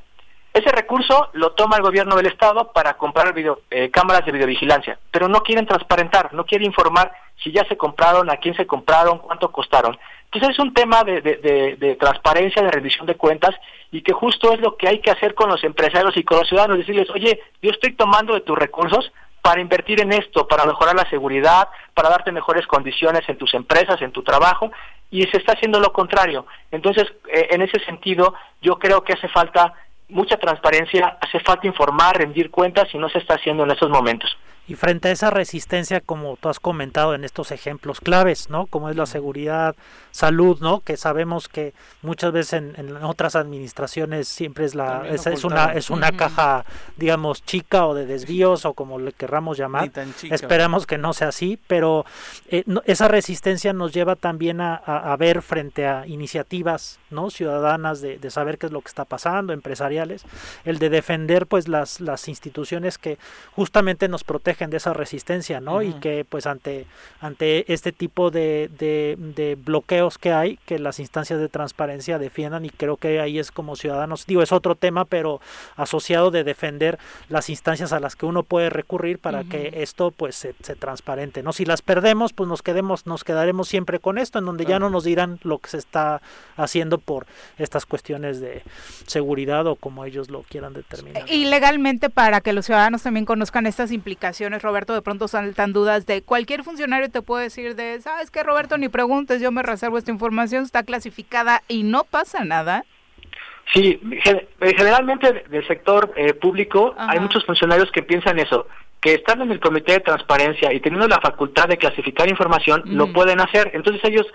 Speaker 13: ese recurso lo toma el gobierno del Estado para comprar video, eh, cámaras de videovigilancia, pero no quieren transparentar, no quieren informar si ya se compraron, a quién se compraron, cuánto costaron. Entonces es un tema de, de, transparencia, de rendición de cuentas y que justo es lo que hay que hacer con los empresarios y con los ciudadanos, decirles, oye, yo estoy tomando de tus recursos para invertir en esto, para mejorar la seguridad, para darte mejores condiciones en tus empresas, en tu trabajo, y se está haciendo lo contrario. Entonces, eh, en ese sentido, yo creo que hace falta mucha transparencia, hace falta informar, rendir cuentas y no se está haciendo en estos momentos.
Speaker 5: Y frente a esa resistencia, como tú has comentado en estos ejemplos claves, ¿no? Como es la seguridad, salud, ¿no? Que sabemos que muchas veces en, otras administraciones siempre es la es, una es una caja, digamos, chica o de desvíos o como le querramos llamar. Esperamos que no sea así, pero eh, esa resistencia nos lleva también a, a, ver frente a iniciativas, ¿no? Ciudadanas de, de saber qué es lo que está pasando, empresariales, el de defender, pues, las las instituciones que justamente nos protegen de esa resistencia, ¿no? Y que pues ante, ante este tipo de, de, bloqueos que hay, que las instancias de transparencia defiendan y creo que ahí es como ciudadanos, digo, es otro tema, pero asociado de defender las instancias a las que uno puede recurrir para que esto pues se, transparente, ¿no? Si las perdemos, pues nos quedemos, nos quedaremos siempre con esto, en donde ya no nos dirán lo que se está haciendo por estas cuestiones de seguridad o como ellos lo quieran determinar.
Speaker 1: Y legalmente para que los ciudadanos también conozcan estas implicaciones Roberto, de pronto saltan dudas de cualquier funcionario te puede decir de, ¿sabes qué, Roberto? Ni preguntes, yo me reservo esta información, está clasificada y no pasa nada.
Speaker 13: Sí, eh, generalmente del sector eh, público hay muchos funcionarios que piensan eso, que estando en el comité de transparencia y teniendo la facultad de clasificar información, lo pueden hacer. Entonces ellos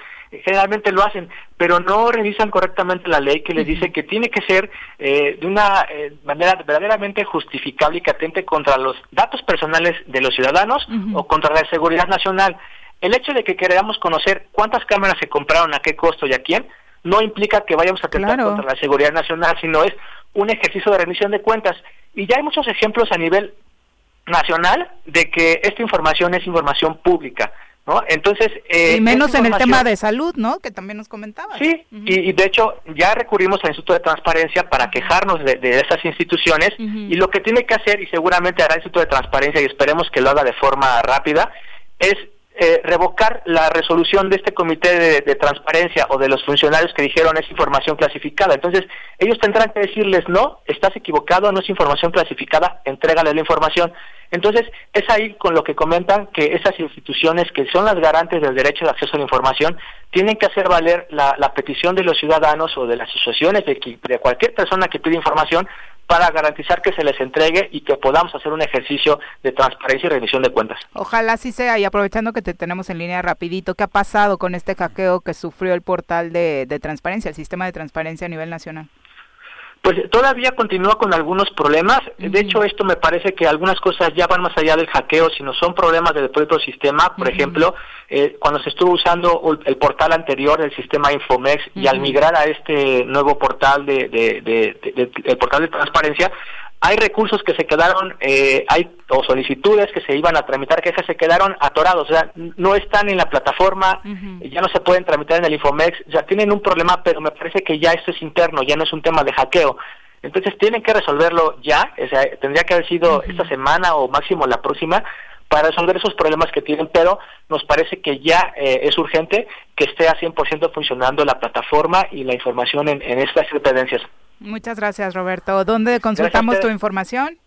Speaker 13: generalmente lo hacen, pero no revisan correctamente la ley que les dice que tiene que ser eh, de una eh, manera verdaderamente justificable y que atente contra los datos personales de los ciudadanos o contra la seguridad nacional. El hecho de que queramos conocer cuántas cámaras se compraron, a qué costo y a quién, no implica que vayamos a atentar contra la seguridad nacional, sino es un ejercicio de rendición de cuentas. Y ya hay muchos ejemplos a nivel nacional de que esta información es información pública. ¿no? Entonces,
Speaker 1: eh, y menos en el tema de salud, ¿no? Que también nos comentaba.
Speaker 13: Sí, y, de hecho ya recurrimos al Instituto de Transparencia para quejarnos de, esas instituciones y lo que tiene que hacer, y seguramente hará el Instituto de Transparencia y esperemos que lo haga de forma rápida, es eh, revocar la resolución de este comité de, transparencia o de los funcionarios que dijeron es información clasificada. Entonces, ellos tendrán que decirles, no, estás equivocado, no es información clasificada, entrégale la información. Entonces, es ahí con lo que comentan que esas instituciones que son las garantes del derecho de acceso a la información tienen que hacer valer la, petición de los ciudadanos o de las asociaciones de, de cualquier persona que pide información para garantizar que se les entregue y que podamos hacer un ejercicio de transparencia y rendición de cuentas.
Speaker 1: Ojalá así sea y aprovechando que te tenemos en línea rapidito, ¿qué ha pasado con este hackeo que sufrió el portal de, de transparencia, el sistema de transparencia a nivel nacional?
Speaker 13: Pues todavía continúa con algunos problemas. De hecho, esto me parece que algunas cosas ya van más allá del hackeo, sino son problemas del propio sistema. Por ejemplo, eh, cuando se estuvo usando el portal anterior del sistema Infomex y al migrar a este nuevo portal de, de, el portal de transparencia, hay recursos que se quedaron, eh, hay o solicitudes que se iban a tramitar, que se quedaron atorados, o sea, no están en la plataforma, ya no se pueden tramitar en el Infomex, ya tienen un problema, pero me parece que ya esto es interno, ya no es un tema de hackeo. Entonces tienen que resolverlo ya, o sea, tendría que haber sido esta semana o máximo la próxima para resolver esos problemas que tienen, pero nos parece que ya eh, es urgente que esté a 100% funcionando la plataforma y la información en, estas dependencias.
Speaker 1: Muchas gracias, Roberto. ¿Dónde consultamos tu información?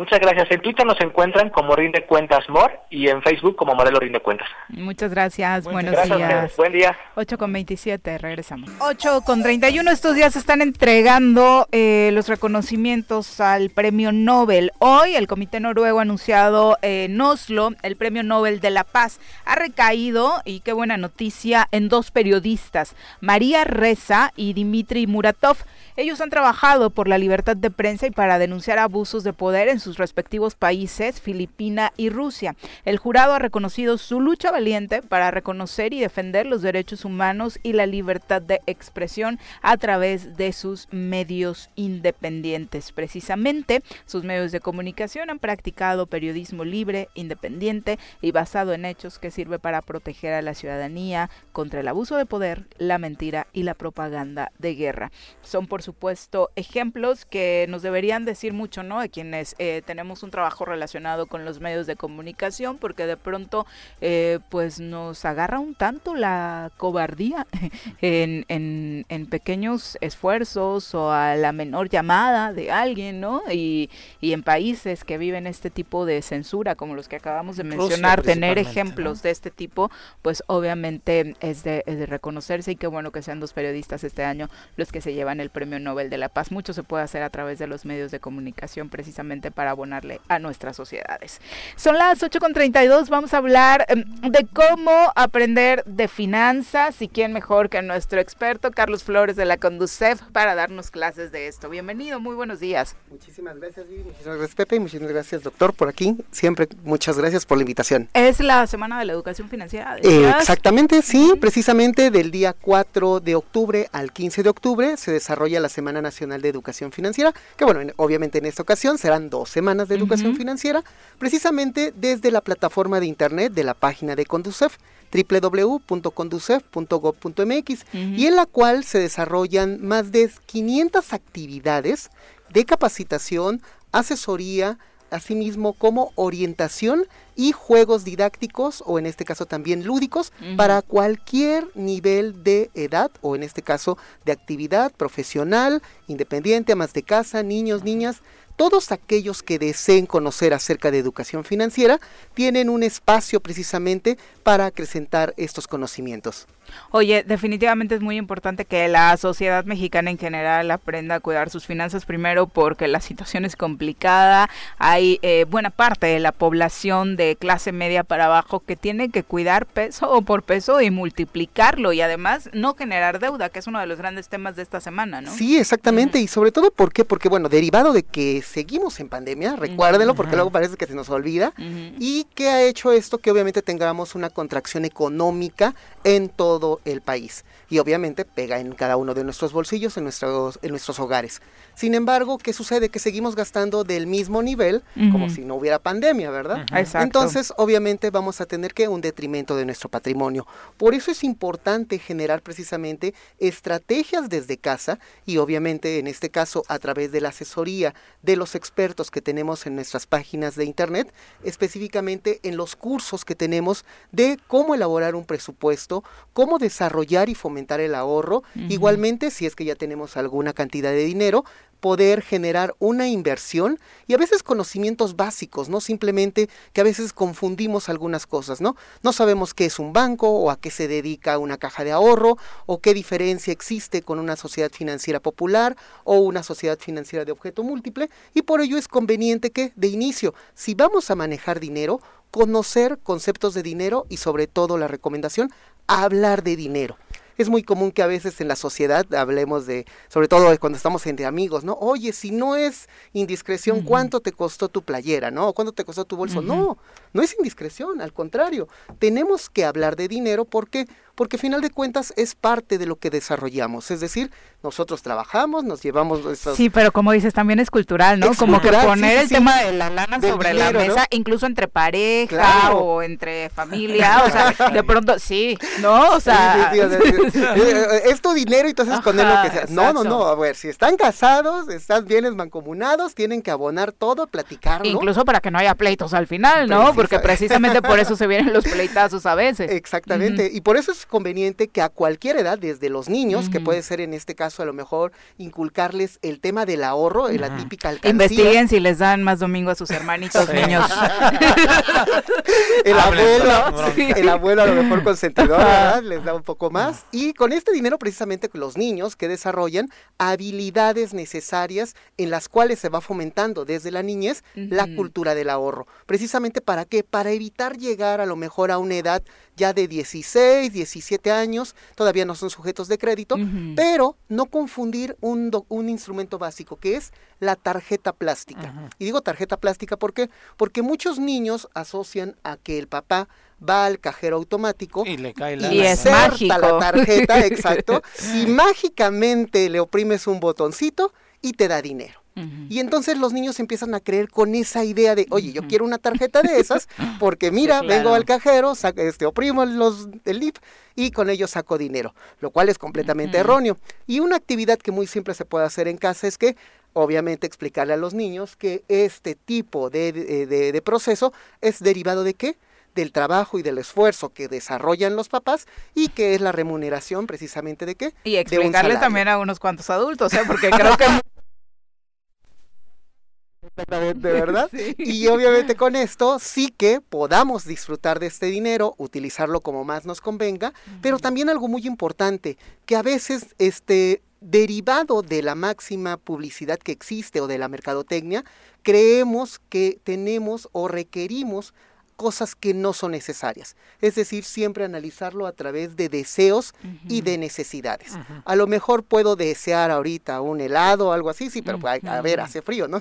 Speaker 13: Muchas gracias. En Twitter nos encuentran como Rinde Cuentas Mor y en Facebook como Modelo Rinde Cuentas.
Speaker 1: Muchas gracias. Buenos días.
Speaker 13: Buen día.
Speaker 1: 8 con 27, regresamos. 8 con 31, estos días se están entregando eh, los reconocimientos al Premio Nobel. Hoy el Comité Noruego ha anunciado en Oslo el Premio Nobel de la Paz. Ha recaído, y qué buena noticia, en dos periodistas, María Reza y Dimitri Muratov. Ellos han trabajado por la libertad de prensa y para denunciar abusos de poder en sus respectivos países, Filipina y Rusia. El jurado ha reconocido su lucha valiente para reconocer y defender los derechos humanos y la libertad de expresión a través de sus medios independientes. Precisamente, sus medios de comunicación han practicado periodismo libre, independiente y basado en hechos que sirve para proteger a la ciudadanía contra el abuso de poder, la mentira y la propaganda de guerra. Son por supuesto, ejemplos que nos deberían decir mucho, ¿no? De quienes eh, tenemos un trabajo relacionado con los medios de comunicación, porque de pronto, eh, pues nos agarra un tanto la cobardía en, en, pequeños esfuerzos o a la menor llamada de alguien, ¿no? Y, y en países que viven este tipo de censura, como los que acabamos de mencionar, tener ejemplos de este tipo, pues obviamente es de, es de reconocerse y qué bueno que sean dos periodistas este año los que se llevan el premio Nobel de la Paz. Mucho se puede hacer a través de los medios de comunicación precisamente para abonarle a nuestras sociedades. Son las 8.32, vamos a hablar em, de cómo aprender de finanzas y quién mejor que nuestro experto Carlos Flores de la Conducef para darnos clases de esto. Bienvenido, muy buenos días.
Speaker 14: Muchísimas gracias, Vivi, muchísimas gracias, Pepe, y muchísimas gracias, doctor, por aquí. Siempre muchas gracias por la invitación.
Speaker 1: Es la Semana de la Educación Financiera.
Speaker 14: exactamente, sí, precisamente del día 4 de octubre al 15 de octubre se desarrolla la Semana Nacional de Educación Financiera, que bueno, obviamente en esta ocasión serán dos semanas de educación financiera, precisamente desde la plataforma de internet de la página de Conducef www.conducef.gov.mx y en la cual se desarrollan más de 500 actividades de capacitación, asesoría, asimismo como orientación y juegos didácticos o en este caso también lúdicos para cualquier nivel de edad o en este caso de actividad profesional, independiente, amas de casa, niños, niñas, todos aquellos que deseen conocer acerca de educación financiera tienen un espacio precisamente para acrecentar estos conocimientos.
Speaker 1: Oye, definitivamente es muy importante que la sociedad mexicana en general aprenda a cuidar sus finanzas primero porque la situación es complicada. Hay eh, buena parte de la población de clase media para abajo que tiene que cuidar peso por peso y multiplicarlo y además no generar deuda, que es uno de los grandes temas de esta semana, ¿no?
Speaker 14: Sí, exactamente. Y sobre todo, ¿por qué? Porque, bueno, derivado de que seguimos en pandemia, recuérdenlo porque luego parece que se nos olvida. ¿Y qué ha hecho esto? Que obviamente tengamos una contracción económica en todo el país y obviamente pega en cada uno de nuestros bolsillos, en nuestros, en nuestros hogares. Sin embargo, ¿qué sucede? Que seguimos gastando del mismo nivel como si no hubiera pandemia, ¿verdad? Entonces, obviamente vamos a tener que un detrimento de nuestro patrimonio. Por eso es importante generar precisamente estrategias desde casa y obviamente en este caso a través de la asesoría de los expertos que tenemos en nuestras páginas de internet, específicamente en los cursos que tenemos de cómo elaborar un presupuesto, cómo desarrollar y fomentar el ahorro. Igualmente, si es que ya tenemos alguna cantidad de dinero, poder generar una inversión y a veces conocimientos básicos, no simplemente que a veces confundimos algunas cosas, ¿no? No sabemos qué es un banco o a qué se dedica una caja de ahorro o qué diferencia existe con una sociedad financiera popular o una sociedad financiera de objeto múltiple y por ello es conveniente que de inicio, si vamos a manejar dinero, conocer conceptos de dinero y sobre todo la recomendación, hablar de dinero es muy común que a veces en la sociedad hablemos de, sobre todo cuando estamos entre amigos, ¿no? Oye, si no es indiscreción, ¿cuánto te costó tu playera, ¿no? ¿Cuánto te costó tu bolso? No, no es indiscreción, al contrario, tenemos que hablar de dinero porque porque al final de cuentas es parte de lo que desarrollamos, es decir, nosotros trabajamos, nos llevamos.
Speaker 1: Sí, pero como dices, también es cultural, ¿no? como que poner el tema de la lana sobre la mesa, incluso entre pareja o entre familia, o sea, de pronto, sí, ¿no? O sea...
Speaker 14: es tu dinero y entonces con él lo que sea. No, no, no, a ver, si están casados, están bienes mancomunados, tienen que abonar todo, platicarlo.
Speaker 1: Incluso para que no haya pleitos al final, ¿no? Porque precisamente por eso se vienen los pleitazos a veces.
Speaker 14: Exactamente, y por eso es conveniente que a cualquier edad, desde los niños, que puede ser en este caso a lo mejor inculcarles el tema del ahorro, en la típica alcancía.
Speaker 1: Investiguen si les dan más domingo a sus hermanitos niños.
Speaker 14: el abuelo, el abuelo a lo mejor consentidor, Les da un poco más. Y con este dinero precisamente los niños que desarrollan habilidades necesarias en las cuales se va fomentando desde la niñez la cultura del ahorro. Precisamente para qué? Para evitar llegar a lo mejor a una edad ya de 16, 17 años, todavía no son sujetos de crédito, pero no confundir un, un instrumento básico que es la tarjeta plástica. Y digo tarjeta plástica ¿por qué? Porque muchos niños asocian a que el papá va al cajero automático
Speaker 2: y le cae la,
Speaker 1: y es mágico.
Speaker 14: la tarjeta, exacto, y mágicamente le oprimes un botoncito y te da dinero. Y entonces los niños empiezan a creer con esa idea de, oye, yo quiero una tarjeta de esas, porque mira, vengo al cajero, saco, este, oprimo los, el NIP y con ello saco dinero, lo cual es completamente erróneo. Y una actividad que muy simple se puede hacer en casa es que obviamente explicarle a los niños que este tipo de, de, proceso es derivado de qué? del trabajo y del esfuerzo que desarrollan los papás y que es la remuneración precisamente de qué?
Speaker 1: Y explicarle también a unos cuantos adultos, ¿eh? porque creo que
Speaker 14: Exactamente, ¿verdad? Y obviamente con esto sí que podamos disfrutar de este dinero, utilizarlo como más nos convenga, pero también algo muy importante, que a veces este derivado de la máxima publicidad que existe o de la mercadotecnia, creemos que tenemos o requerimos cosas que no son necesarias. Es decir, siempre analizarlo a través de deseos y de necesidades. A lo mejor puedo desear ahorita un helado o algo así, sí, pero pues, a ver, hace frío, ¿no?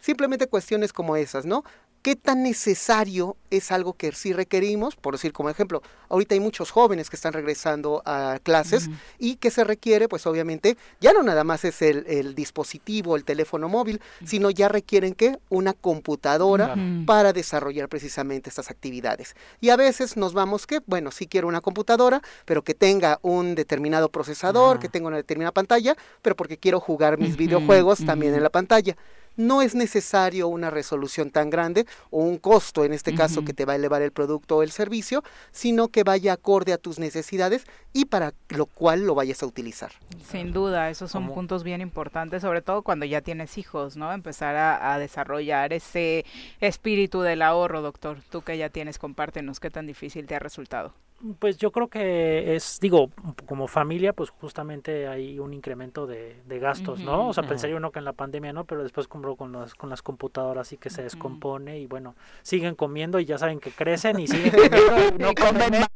Speaker 14: Simplemente cuestiones como esas, ¿no? ¿Qué tan necesario es algo que sí requerimos? Por decir como ejemplo, ahorita hay muchos jóvenes que están regresando a clases y que se requiere, pues obviamente, ya no nada más es el, dispositivo, el teléfono móvil, sino ya requieren que una computadora para desarrollar precisamente estas actividades. Y a veces nos vamos que, bueno, sí quiero una computadora, pero que tenga un determinado procesador, que tenga una determinada pantalla, pero porque quiero jugar mis videojuegos también en la pantalla no es necesario una resolución tan grande o un costo, en este caso, que te va a elevar el producto o el servicio, sino que vaya acorde a tus necesidades y para lo cual lo vayas a utilizar.
Speaker 1: Sin duda, esos son puntos bien importantes, sobre todo cuando ya tienes hijos, ¿no? Empezar a, a, desarrollar ese espíritu del ahorro, doctor. Tú que ya tienes, compártenos qué tan difícil te ha resultado.
Speaker 5: Pues yo creo que es, digo, como familia, pues justamente hay un incremento de, gastos, ¿no? O sea, pensaría uno que en la pandemia no, pero después compró con las, con las computadoras y que se descompone y bueno, siguen comiendo y ya saben que crecen y siguen comiendo y no comen más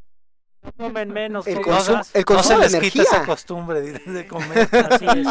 Speaker 5: comen menos
Speaker 14: el, consumo, el consumo
Speaker 2: no
Speaker 14: se les
Speaker 2: quita esa costumbre de comer.
Speaker 5: Así es.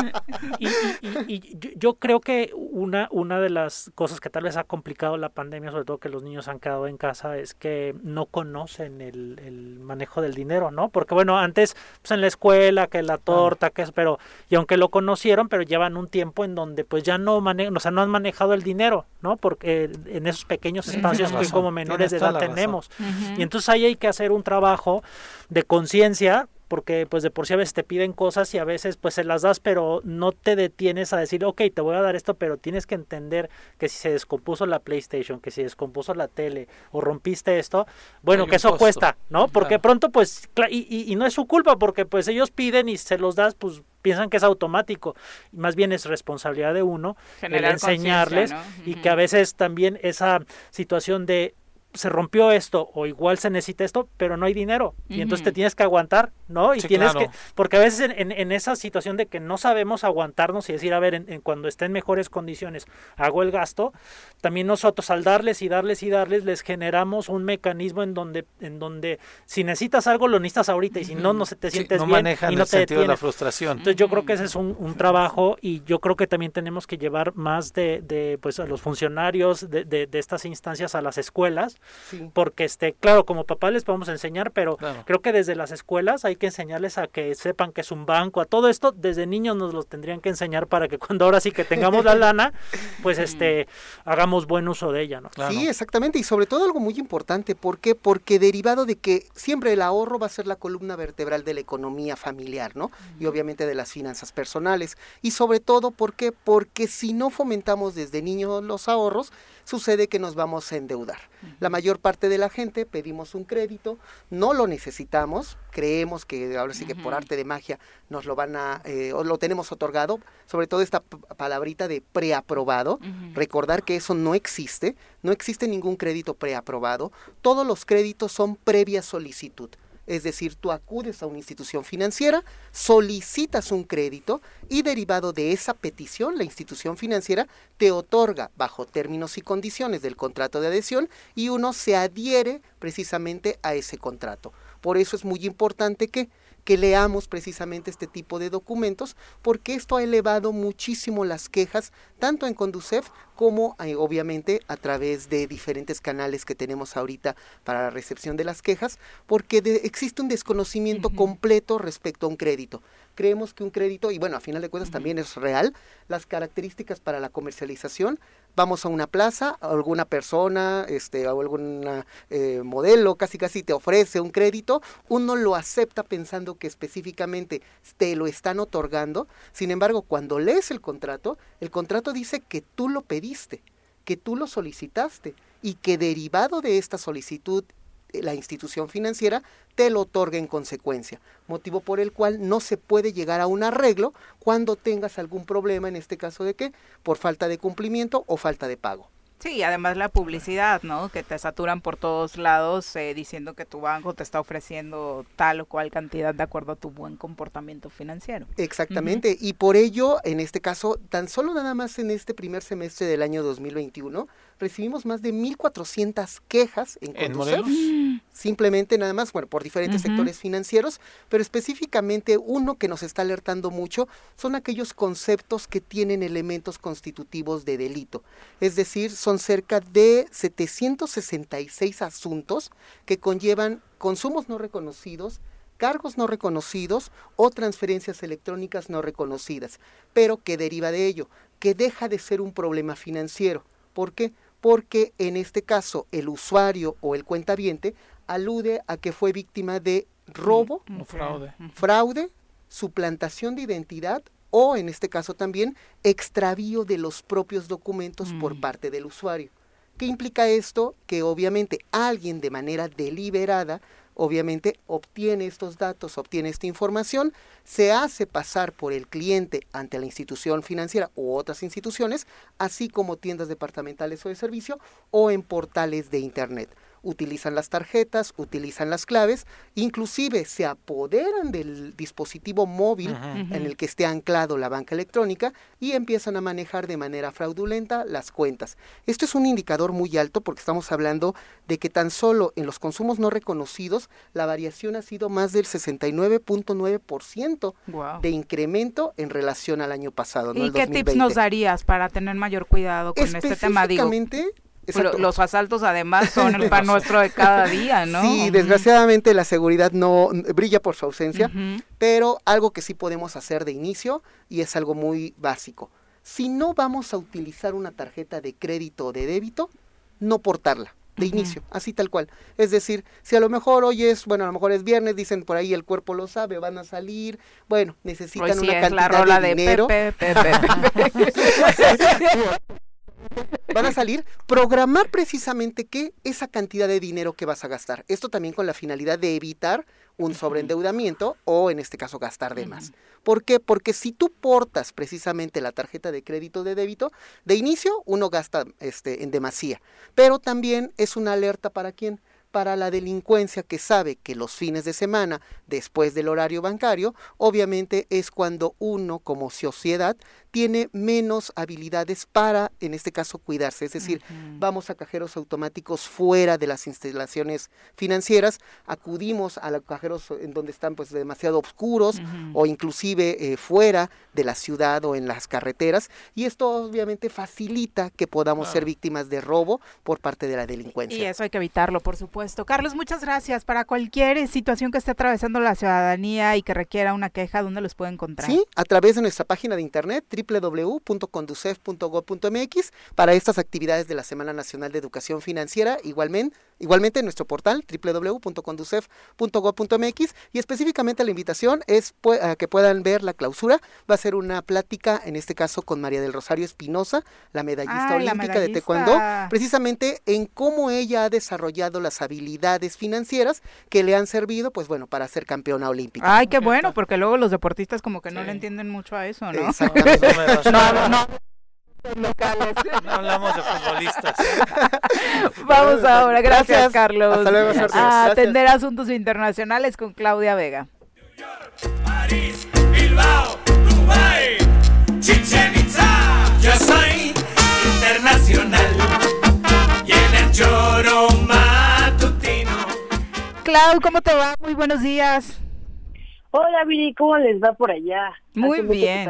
Speaker 5: Y, y, yo creo que una, una de las cosas que tal vez ha complicado la pandemia, sobre todo que los niños han quedado en casa, es que no conocen el, el manejo del dinero, ¿no? Porque bueno, antes pues en la escuela, que la torta, que es, pero, y aunque lo conocieron, pero llevan un tiempo en donde pues ya no manejan, o sea, no han manejado el dinero, ¿no? Porque en esos pequeños espacios que como menores de edad tenemos. Y entonces ahí hay que hacer un trabajo de conciencia porque pues de por sí a veces te piden cosas y a veces pues se las das pero no te detienes a decir ok te voy a dar esto pero tienes que entender que si se descompuso la PlayStation que si descompuso la tele o rompiste esto bueno que eso cuesta no porque pronto pues y, y, no es su culpa porque pues ellos piden y se los das pues piensan que es automático. Más bien es responsabilidad de uno el enseñarles y que a veces también esa situación de se rompió esto o igual se necesita esto, pero no hay dinero. Y entonces te tienes que aguantar, ¿no? Y tienes que, porque a veces en, en, esa situación de que no sabemos aguantarnos y decir, a ver, en, cuando esté en mejores condiciones hago el gasto, también nosotros al darles y darles y darles les generamos un mecanismo en donde, en donde si necesitas algo lo necesitas ahorita y si no, no se te sientes bien y no te
Speaker 2: de la frustración.
Speaker 5: Entonces yo creo que ese es un, un, trabajo y yo creo que también tenemos que llevar más de, de pues a los funcionarios de, de, de estas instancias a las escuelas Porque, este, claro, como papá les podemos enseñar, pero creo que desde las escuelas hay que enseñarles a que sepan que es un banco, a todo esto, desde niños nos los tendrían que enseñar para que cuando ahora sí que tengamos la lana, pues este, hagamos buen uso de ella, ¿no?
Speaker 14: Sí, exactamente, y sobre todo algo muy importante, ¿por qué? Porque derivado de que siempre el ahorro va a ser la columna vertebral de la economía familiar, ¿no? Y obviamente de las finanzas personales. Y sobre todo, ¿por qué? Porque si no fomentamos desde niños los ahorros, sucede que nos vamos a endeudar. La mayor parte de la gente pedimos un crédito, no lo necesitamos, creemos que ahora sí que por arte de magia nos lo van a, eh, o lo tenemos otorgado, sobre todo esta palabrita de preaprobado, recordar que eso no existe, no existe ningún crédito preaprobado, todos los créditos son previa solicitud. Es decir, tú acudes a una institución financiera, solicitas un crédito y derivado de esa petición, la institución financiera te otorga bajo términos y condiciones del contrato de adhesión y uno se adhiere precisamente a ese contrato. Por eso es muy importante que que leamos precisamente este tipo de documentos, porque esto ha elevado muchísimo las quejas, tanto en Conducef como eh, obviamente a través de diferentes canales que tenemos ahorita para la recepción de las quejas, porque existe un desconocimiento completo respecto a un crédito. Creemos que un crédito, y bueno, a final de cuentas también es real, las características para la comercialización, vamos a una plaza, alguna persona este, o algún eh, modelo casi casi te ofrece un crédito, uno lo acepta pensando que específicamente te lo están otorgando, sin embargo, cuando lees el contrato, el contrato dice que tú lo pediste, que tú lo solicitaste y que derivado de esta solicitud la institución financiera te lo otorga en consecuencia, motivo por el cual no se puede llegar a un arreglo cuando tengas algún problema, en este caso de qué, por falta de cumplimiento o falta de pago.
Speaker 1: Sí, además la publicidad, ¿no? Que te saturan por todos lados eh, diciendo que tu banco te está ofreciendo tal o cual cantidad de acuerdo a tu buen comportamiento financiero.
Speaker 14: Exactamente, y por ello, en este caso, tan solo nada más en este primer semestre del año 2021, recibimos más de 1.400 quejas en, ¿En Simplemente nada más, bueno, por diferentes sectores financieros, pero específicamente uno que nos está alertando mucho son aquellos conceptos que tienen elementos constitutivos de delito. Es decir, son cerca de 766 asuntos que conllevan consumos no reconocidos, cargos no reconocidos o transferencias electrónicas no reconocidas, pero que deriva de ello, que deja de ser un problema financiero. ¿Por qué? porque en este caso el usuario o el cuentaviente alude a que fue víctima de robo,
Speaker 2: fraude.
Speaker 14: fraude, suplantación de identidad o en este caso también extravío de los propios documentos por mm. parte del usuario. ¿Qué implica esto? Que obviamente alguien de manera deliberada obviamente obtiene estos datos, obtiene esta información, se hace pasar por el cliente ante la institución financiera u otras instituciones, así como tiendas departamentales o de servicio o en portales de Internet utilizan las tarjetas, utilizan las claves, inclusive se apoderan del dispositivo móvil en el que esté anclado la banca electrónica y empiezan a manejar de manera fraudulenta las cuentas. Esto es un indicador muy alto porque estamos hablando de que tan solo en los consumos no reconocidos la variación ha sido más del 69.9% de incremento en relación al año pasado.
Speaker 1: ¿Y qué tips nos darías para tener mayor cuidado con este tema? Digo, los asaltos además son el pan nuestro de cada día, ¿no?
Speaker 14: Sí, desgraciadamente la seguridad no brilla por su ausencia, pero algo que sí podemos hacer de inicio y es algo muy básico. Si no vamos a utilizar una tarjeta de crédito o de débito, no portarla de inicio, así tal cual. Es decir, si a lo mejor hoy es, bueno, a lo mejor es viernes, dicen por ahí el cuerpo lo sabe, van a salir, bueno, necesitan una cantidad de dinero. van a salir, programar precisamente qué esa cantidad de dinero que vas a gastar. Esto también con la finalidad de evitar un sobreendeudamiento o en este caso gastar de más. ¿Por qué? Porque si tú portas precisamente la tarjeta de crédito de débito, de inicio uno gasta este, en demasía, pero también es una alerta para quién? para la delincuencia que sabe que los fines de semana, después del horario bancario, obviamente es cuando uno como sociedad tiene menos habilidades para, en este caso, cuidarse. Es decir, vamos a cajeros automáticos fuera de las instalaciones financieras, acudimos a los cajeros en donde están pues demasiado oscuros o inclusive eh, fuera de la ciudad o en las carreteras y esto obviamente facilita que podamos ser víctimas de robo por parte de la delincuencia.
Speaker 1: Y eso hay que evitarlo, por supuesto. Carlos, muchas gracias. Para cualquier situación que esté atravesando la ciudadanía y que requiera una queja, ¿dónde los puede encontrar?
Speaker 14: Sí, a través de nuestra página de internet www.conducef.gov.mx para estas actividades de la Semana Nacional de Educación Financiera, igualmente, igualmente en nuestro portal www.conducef.gov.mx y específicamente la invitación es a que puedan ver la clausura. Va a ser una plática, en este caso con María del Rosario Espinosa, la medallista olímpica de Taekwondo, precisamente en cómo ella ha desarrollado las habilidades financieras que le han servido, pues bueno, para ser campeona olímpica.
Speaker 1: Ay, qué bueno, porque luego los deportistas como que no le entienden mucho a eso, ¿no?
Speaker 14: Exactamente.
Speaker 1: No, no.
Speaker 2: Locales. No hablamos de futbolistas.
Speaker 1: Vamos ahora, gracias, Carlos.
Speaker 14: Hasta luego,
Speaker 1: A atender asuntos internacionales con Claudia Vega.
Speaker 15: París, Bilbao, Dubai, Chichen Itza. Yo soy internacional y en el choro matutino.
Speaker 1: Clau, ¿cómo te va? Muy buenos días.
Speaker 16: Hola, Viri, ¿cómo les va por allá?
Speaker 1: Muy bien.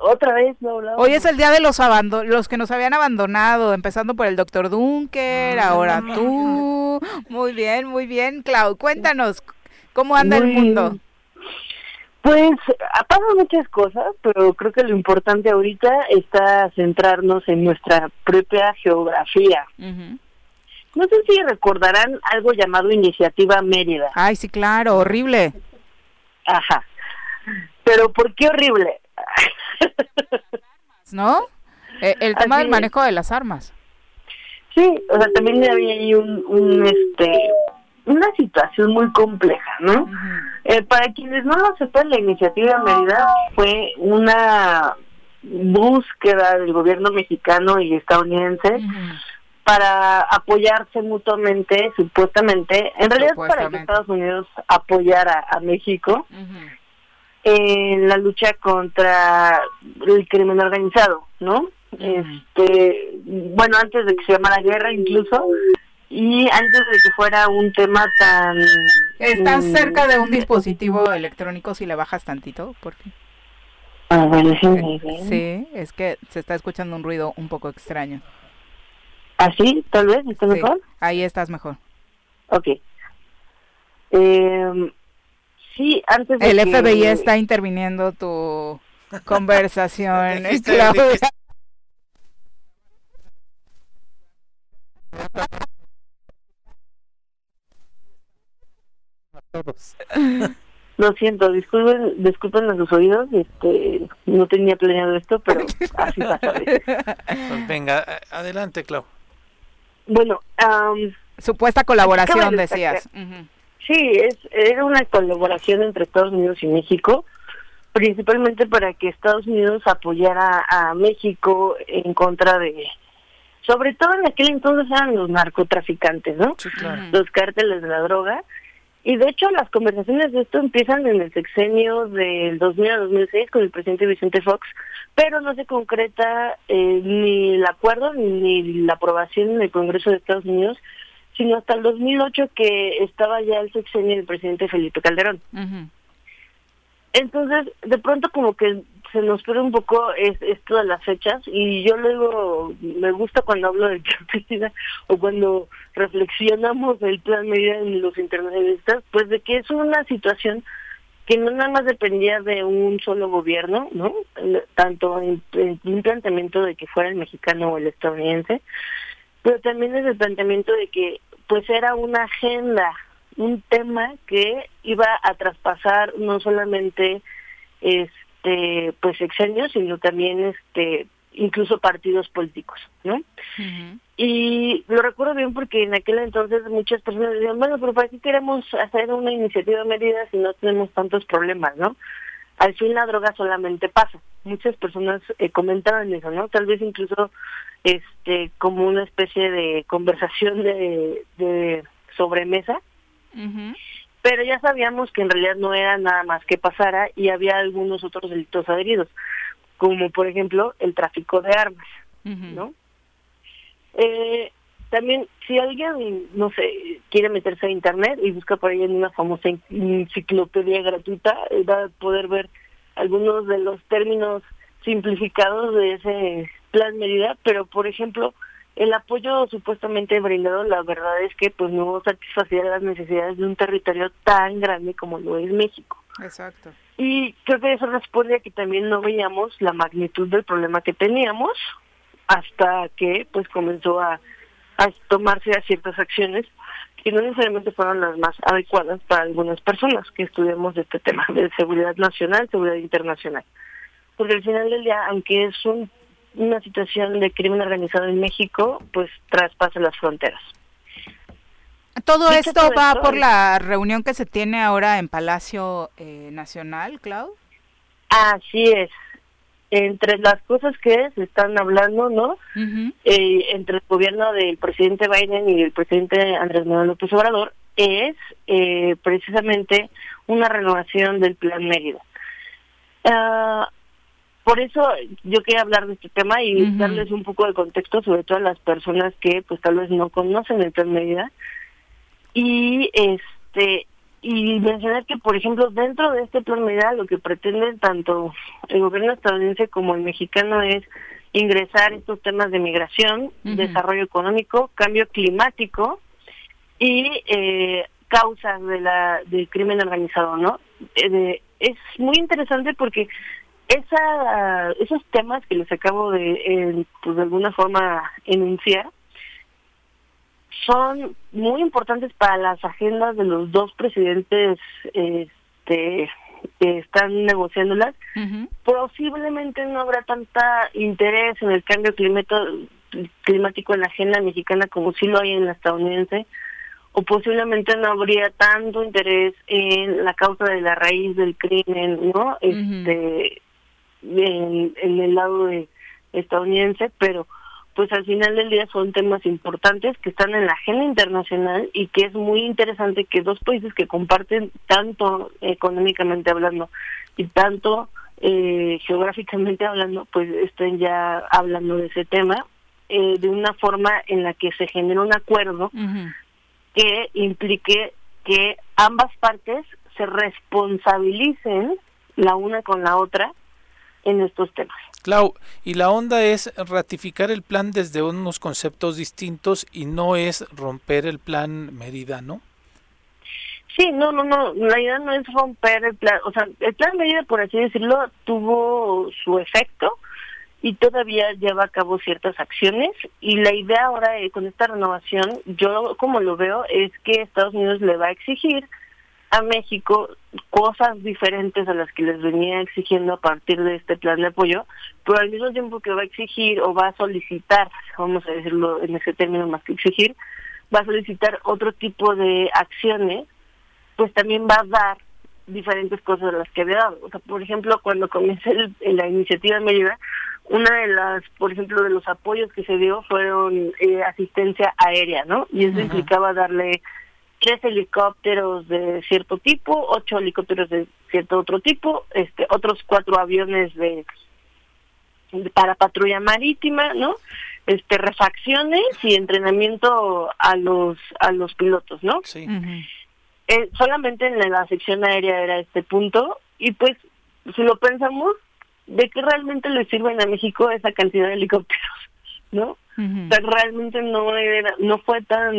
Speaker 16: Otra vez no hablaba.
Speaker 1: Hoy es el día de los los que nos habían abandonado, empezando por el doctor Dunker,
Speaker 16: Ah.
Speaker 1: ahora tú. Muy bien, muy bien. Clau, cuéntanos, ¿cómo anda el mundo?
Speaker 16: Pues pasan muchas cosas, pero creo que lo importante ahorita está centrarnos en nuestra propia geografía. No sé si recordarán algo llamado Iniciativa Mérida.
Speaker 1: Ay, sí, claro, horrible.
Speaker 16: Ajá. Pero ¿por qué horrible?
Speaker 1: ¿No? Eh, el tema
Speaker 16: Así
Speaker 1: del
Speaker 16: es.
Speaker 1: manejo de las armas.
Speaker 16: Sí, o sea, también había ahí un, un, este, una situación muy compleja, ¿no? Eh, para quienes no lo sepan, la iniciativa Mérida fue una búsqueda del gobierno mexicano y estadounidense para apoyarse mutuamente, supuestamente, en realidad para que. Estados Unidos apoyara a México en la lucha contra el crimen organizado, ¿no? Este, bueno, antes de que se llamara guerra incluso, y antes de que fuera un tema tan...
Speaker 1: Estás
Speaker 16: mm,
Speaker 1: cerca de un dispositivo electrónico si le bajas tantito, porque
Speaker 16: A ver, déjenme ver.
Speaker 1: sí, es que se está escuchando un ruido un poco extraño.
Speaker 16: ¿Así? Tal vez, ¿está
Speaker 1: Sí,
Speaker 16: mejor?
Speaker 1: ahí estás mejor.
Speaker 16: Ok. Eh, sí, antes de
Speaker 1: El
Speaker 16: que-
Speaker 1: FBI está interviniendo tu conversación,
Speaker 2: Dijiste-
Speaker 1: Claudia.
Speaker 16: Lo siento, disculpen, disculpen a sus oídos, este, no tenía planeado esto, pero así pasa.
Speaker 2: Pues venga, a- adelante, Clau.
Speaker 16: Bueno, am,
Speaker 1: Supuesta colaboración, decías.
Speaker 16: sí, es era una colaboración entre Estados Unidos y México, principalmente para que Estados Unidos apoyara a México en contra de, sobre todo en aquel entonces eran los narcotraficantes, ¿no? Los cárteles de la droga. Y de hecho las conversaciones de esto empiezan en el sexenio del 2000 a 2006 con el presidente Vicente Fox, pero no se concreta eh, ni el acuerdo ni la aprobación en el Congreso de Estados Unidos, sino hasta el 2008 que estaba ya el sexenio del presidente Felipe Calderón. Entonces, de pronto como que se nos pierde un poco es, esto de las fechas y yo luego me gusta cuando hablo de Cristina o cuando reflexionamos del plan medida en los internacionalistas, pues de que es una situación que no nada más dependía de un solo gobierno, ¿no? Tanto en, un planteamiento de que fuera el mexicano o el estadounidense, pero también es el planteamiento de que pues era una agenda, un tema que iba a traspasar no solamente este pues sexenios, sino también este incluso partidos políticos, ¿no? Y lo recuerdo bien porque en aquel entonces muchas personas decían, bueno, pero ¿para qué queremos hacer una iniciativa medida si no tenemos tantos problemas, no? Al fin la droga solamente pasa. Muchas personas eh, comentaban eso, ¿no? Tal vez incluso este como una especie de conversación de, de sobremesa, pero ya sabíamos que en realidad no era nada más que pasara y había algunos otros delitos adheridos. como por ejemplo el tráfico de armas, ¿no? Eh, también, si alguien, no sé, quiere meterse a internet y busca por ahí en una famosa enciclopedia gratuita, eh, va a poder ver algunos de los términos simplificados de ese plan medida, pero por ejemplo, el apoyo supuestamente brindado, la verdad es que pues no satisfacía las necesidades de un territorio tan grande como lo es México.
Speaker 1: Exacto.
Speaker 16: Y creo que eso responde a que también no veíamos la magnitud del problema que teníamos hasta que pues comenzó a, a tomarse a ciertas acciones que no necesariamente fueron las más adecuadas para algunas personas que estudiamos este tema de seguridad nacional, seguridad internacional. Porque al final del día, aunque es un una situación de crimen organizado en México, pues traspasa las fronteras.
Speaker 1: Todo esto va por la reunión que se tiene ahora en Palacio eh, Nacional, Clau.
Speaker 16: Así es. Entre las cosas que se están hablando, ¿no? Eh, entre el gobierno del presidente Biden y el presidente Andrés Manuel López Obrador es eh, precisamente una renovación del Plan Mérida. Ah, por eso yo quería hablar de este tema y darles un poco de contexto, sobre todo a las personas que pues tal vez no conocen el plan medida. Y este y mencionar que por ejemplo dentro de este plan medida lo que pretenden tanto el gobierno estadounidense como el mexicano es ingresar estos temas de migración, desarrollo económico, cambio climático y eh, causas de la del crimen organizado, ¿no? Eh, es muy interesante porque esa, esos temas que les acabo de, pues de alguna forma enunciar, son muy importantes para las agendas de los dos presidentes este, que están negociándolas. Posiblemente no habrá tanta interés en el cambio climático en la agenda mexicana como sí lo hay en la estadounidense, o posiblemente no habría tanto interés en la causa de la raíz del crimen, ¿no? Este en, el lado de estadounidense, pero pues al final del día son temas importantes que están en la agenda internacional y que es muy interesante que dos países que comparten tanto económicamente hablando y tanto eh, geográficamente hablando, pues estén ya hablando de ese tema eh, de una forma en la que se genere un acuerdo que implique que ambas partes se responsabilicen la una con la otra en estos temas.
Speaker 2: Clau, y la onda es ratificar el plan desde unos conceptos distintos y no es romper el plan Mérida, ¿no?
Speaker 16: Sí, no, no, no, la idea no es romper el plan, o sea, el plan Mérida, por así decirlo, tuvo su efecto y todavía lleva a cabo ciertas acciones y la idea ahora eh, con esta renovación, yo como lo veo, es que Estados Unidos le va a exigir a México cosas diferentes a las que les venía exigiendo a partir de este plan de apoyo, pero al mismo tiempo que va a exigir o va a solicitar, vamos a decirlo en ese término más que exigir, va a solicitar otro tipo de acciones, pues también va a dar diferentes cosas de las que había dado. O sea, por ejemplo, cuando comencé la iniciativa Mérida, una de las, por ejemplo, de los apoyos que se dio fueron eh, asistencia aérea, ¿no? Y eso implicaba darle tres helicópteros de cierto tipo, ocho helicópteros de cierto otro tipo, este, otros cuatro aviones de, para patrulla marítima, ¿no? Este, refacciones y entrenamiento a los a los pilotos, ¿no?
Speaker 2: Sí.
Speaker 16: Eh, solamente en la sección aérea era este punto y pues si lo pensamos, ¿de qué realmente le sirven a México esa cantidad de helicópteros? ¿No? Realmente no era, no fue tan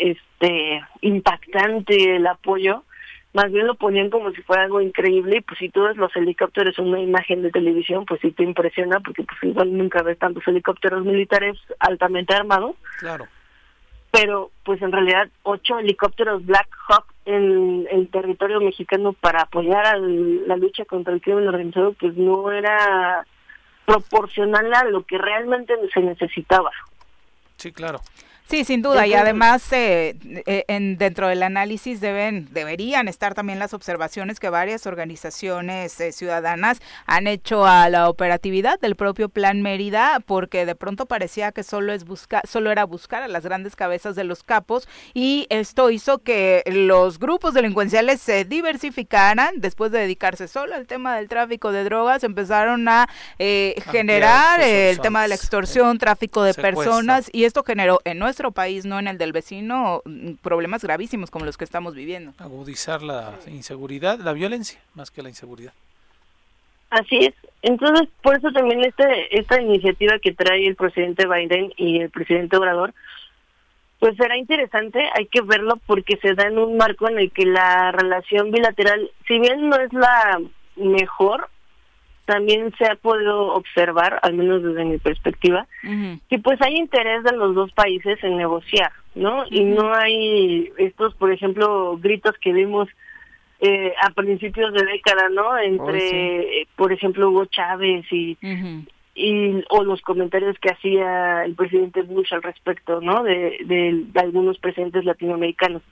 Speaker 16: este impactante el apoyo, más bien lo ponían como si fuera algo increíble y pues si tú ves los helicópteros en una imagen de televisión, pues sí te impresiona porque pues igual nunca ves tantos helicópteros militares altamente armados.
Speaker 2: Claro.
Speaker 16: Pero pues en realidad ocho helicópteros Black Hawk en el territorio mexicano para apoyar a la lucha contra el crimen organizado pues no era proporcional a lo que realmente se necesitaba.
Speaker 2: Sí, claro.
Speaker 1: Sí, sin duda, y además eh, eh, en, dentro del análisis deben deberían estar también las observaciones que varias organizaciones eh, ciudadanas han hecho a la operatividad del propio Plan Mérida, porque de pronto parecía que solo es buscar, solo era buscar a las grandes cabezas de los capos y esto hizo que los grupos delincuenciales se diversificaran. Después de dedicarse solo al tema del tráfico de drogas, empezaron a generar el tema de la extorsión, tráfico de personas y esto generó en nuestro país, no en el del vecino, mm, problemas gravísimos como los que estamos viviendo.
Speaker 2: Agudizar la inseguridad, la violencia, más que la inseguridad.
Speaker 16: Así es. Entonces, por eso también este, esta iniciativa que trae el presidente Biden y el presidente Obrador, pues será interesante, hay que verlo porque se da en un marco en el que la relación bilateral, si bien no es la mejor, también se ha podido observar, al menos desde mi perspectiva, que pues hay interés de los dos países en negociar, ¿no? Y no hay estos, por ejemplo, gritos que vimos eh, a principios de década, ¿no? Entre, eh, por ejemplo, Hugo Chávez y, y o los comentarios que hacía el presidente Bush al respecto, ¿no? De, de, de algunos presidentes latinoamericanos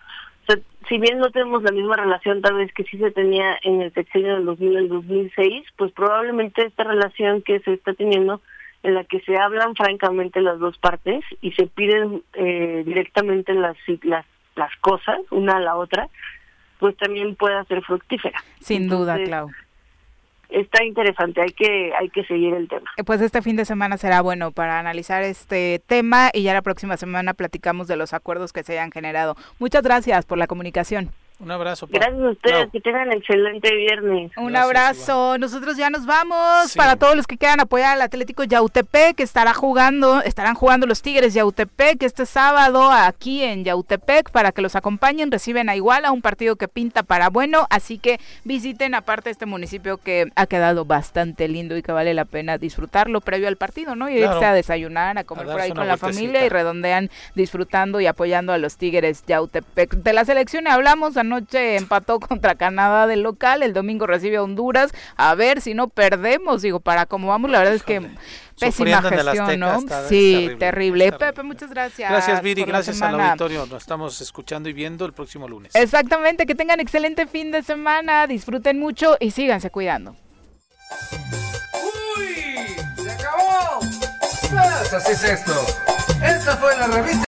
Speaker 16: si bien no tenemos la misma relación tal vez que sí se tenía en el sexenio del 2000 al 2006, pues probablemente esta relación que se está teniendo en la que se hablan francamente las dos partes y se piden eh, directamente las, las las cosas una a la otra, pues también pueda ser fructífera.
Speaker 1: Sin duda, Clau
Speaker 16: está interesante, hay que, hay que seguir el tema.
Speaker 1: Eh, pues este fin de semana será bueno para analizar este tema y ya la próxima semana platicamos de los acuerdos que se hayan generado. Muchas gracias por la comunicación.
Speaker 2: Un abrazo.
Speaker 16: Gracias a ustedes, que tengan excelente viernes.
Speaker 1: Un abrazo. Nosotros ya nos vamos. Para todos los que quieran apoyar al Atlético Yautepec, que estará jugando, estarán jugando los Tigres Yautepec este sábado aquí en Yautepec para que los acompañen. Reciben a Iguala, un partido que pinta para bueno. Así que visiten aparte este municipio que ha quedado bastante lindo y que vale la pena disfrutarlo previo al partido, ¿no? Y irse a desayunar, a comer por ahí con la familia y redondean disfrutando y apoyando a los Tigres Yautepec. De la selección hablamos, noche empató contra Canadá del local, el domingo recibe a Honduras, a ver si no perdemos, digo, para cómo vamos, la verdad es que pésima gestión, ¿no? Sí, terrible. Pepe, muchas gracias.
Speaker 2: Gracias, Viri, gracias al auditorio. Nos estamos escuchando y viendo el próximo lunes.
Speaker 1: Exactamente, que tengan excelente fin de semana, disfruten mucho y síganse cuidando.
Speaker 15: ¡Uy! ¡Se acabó! Pues así es esto. Esta fue la revista.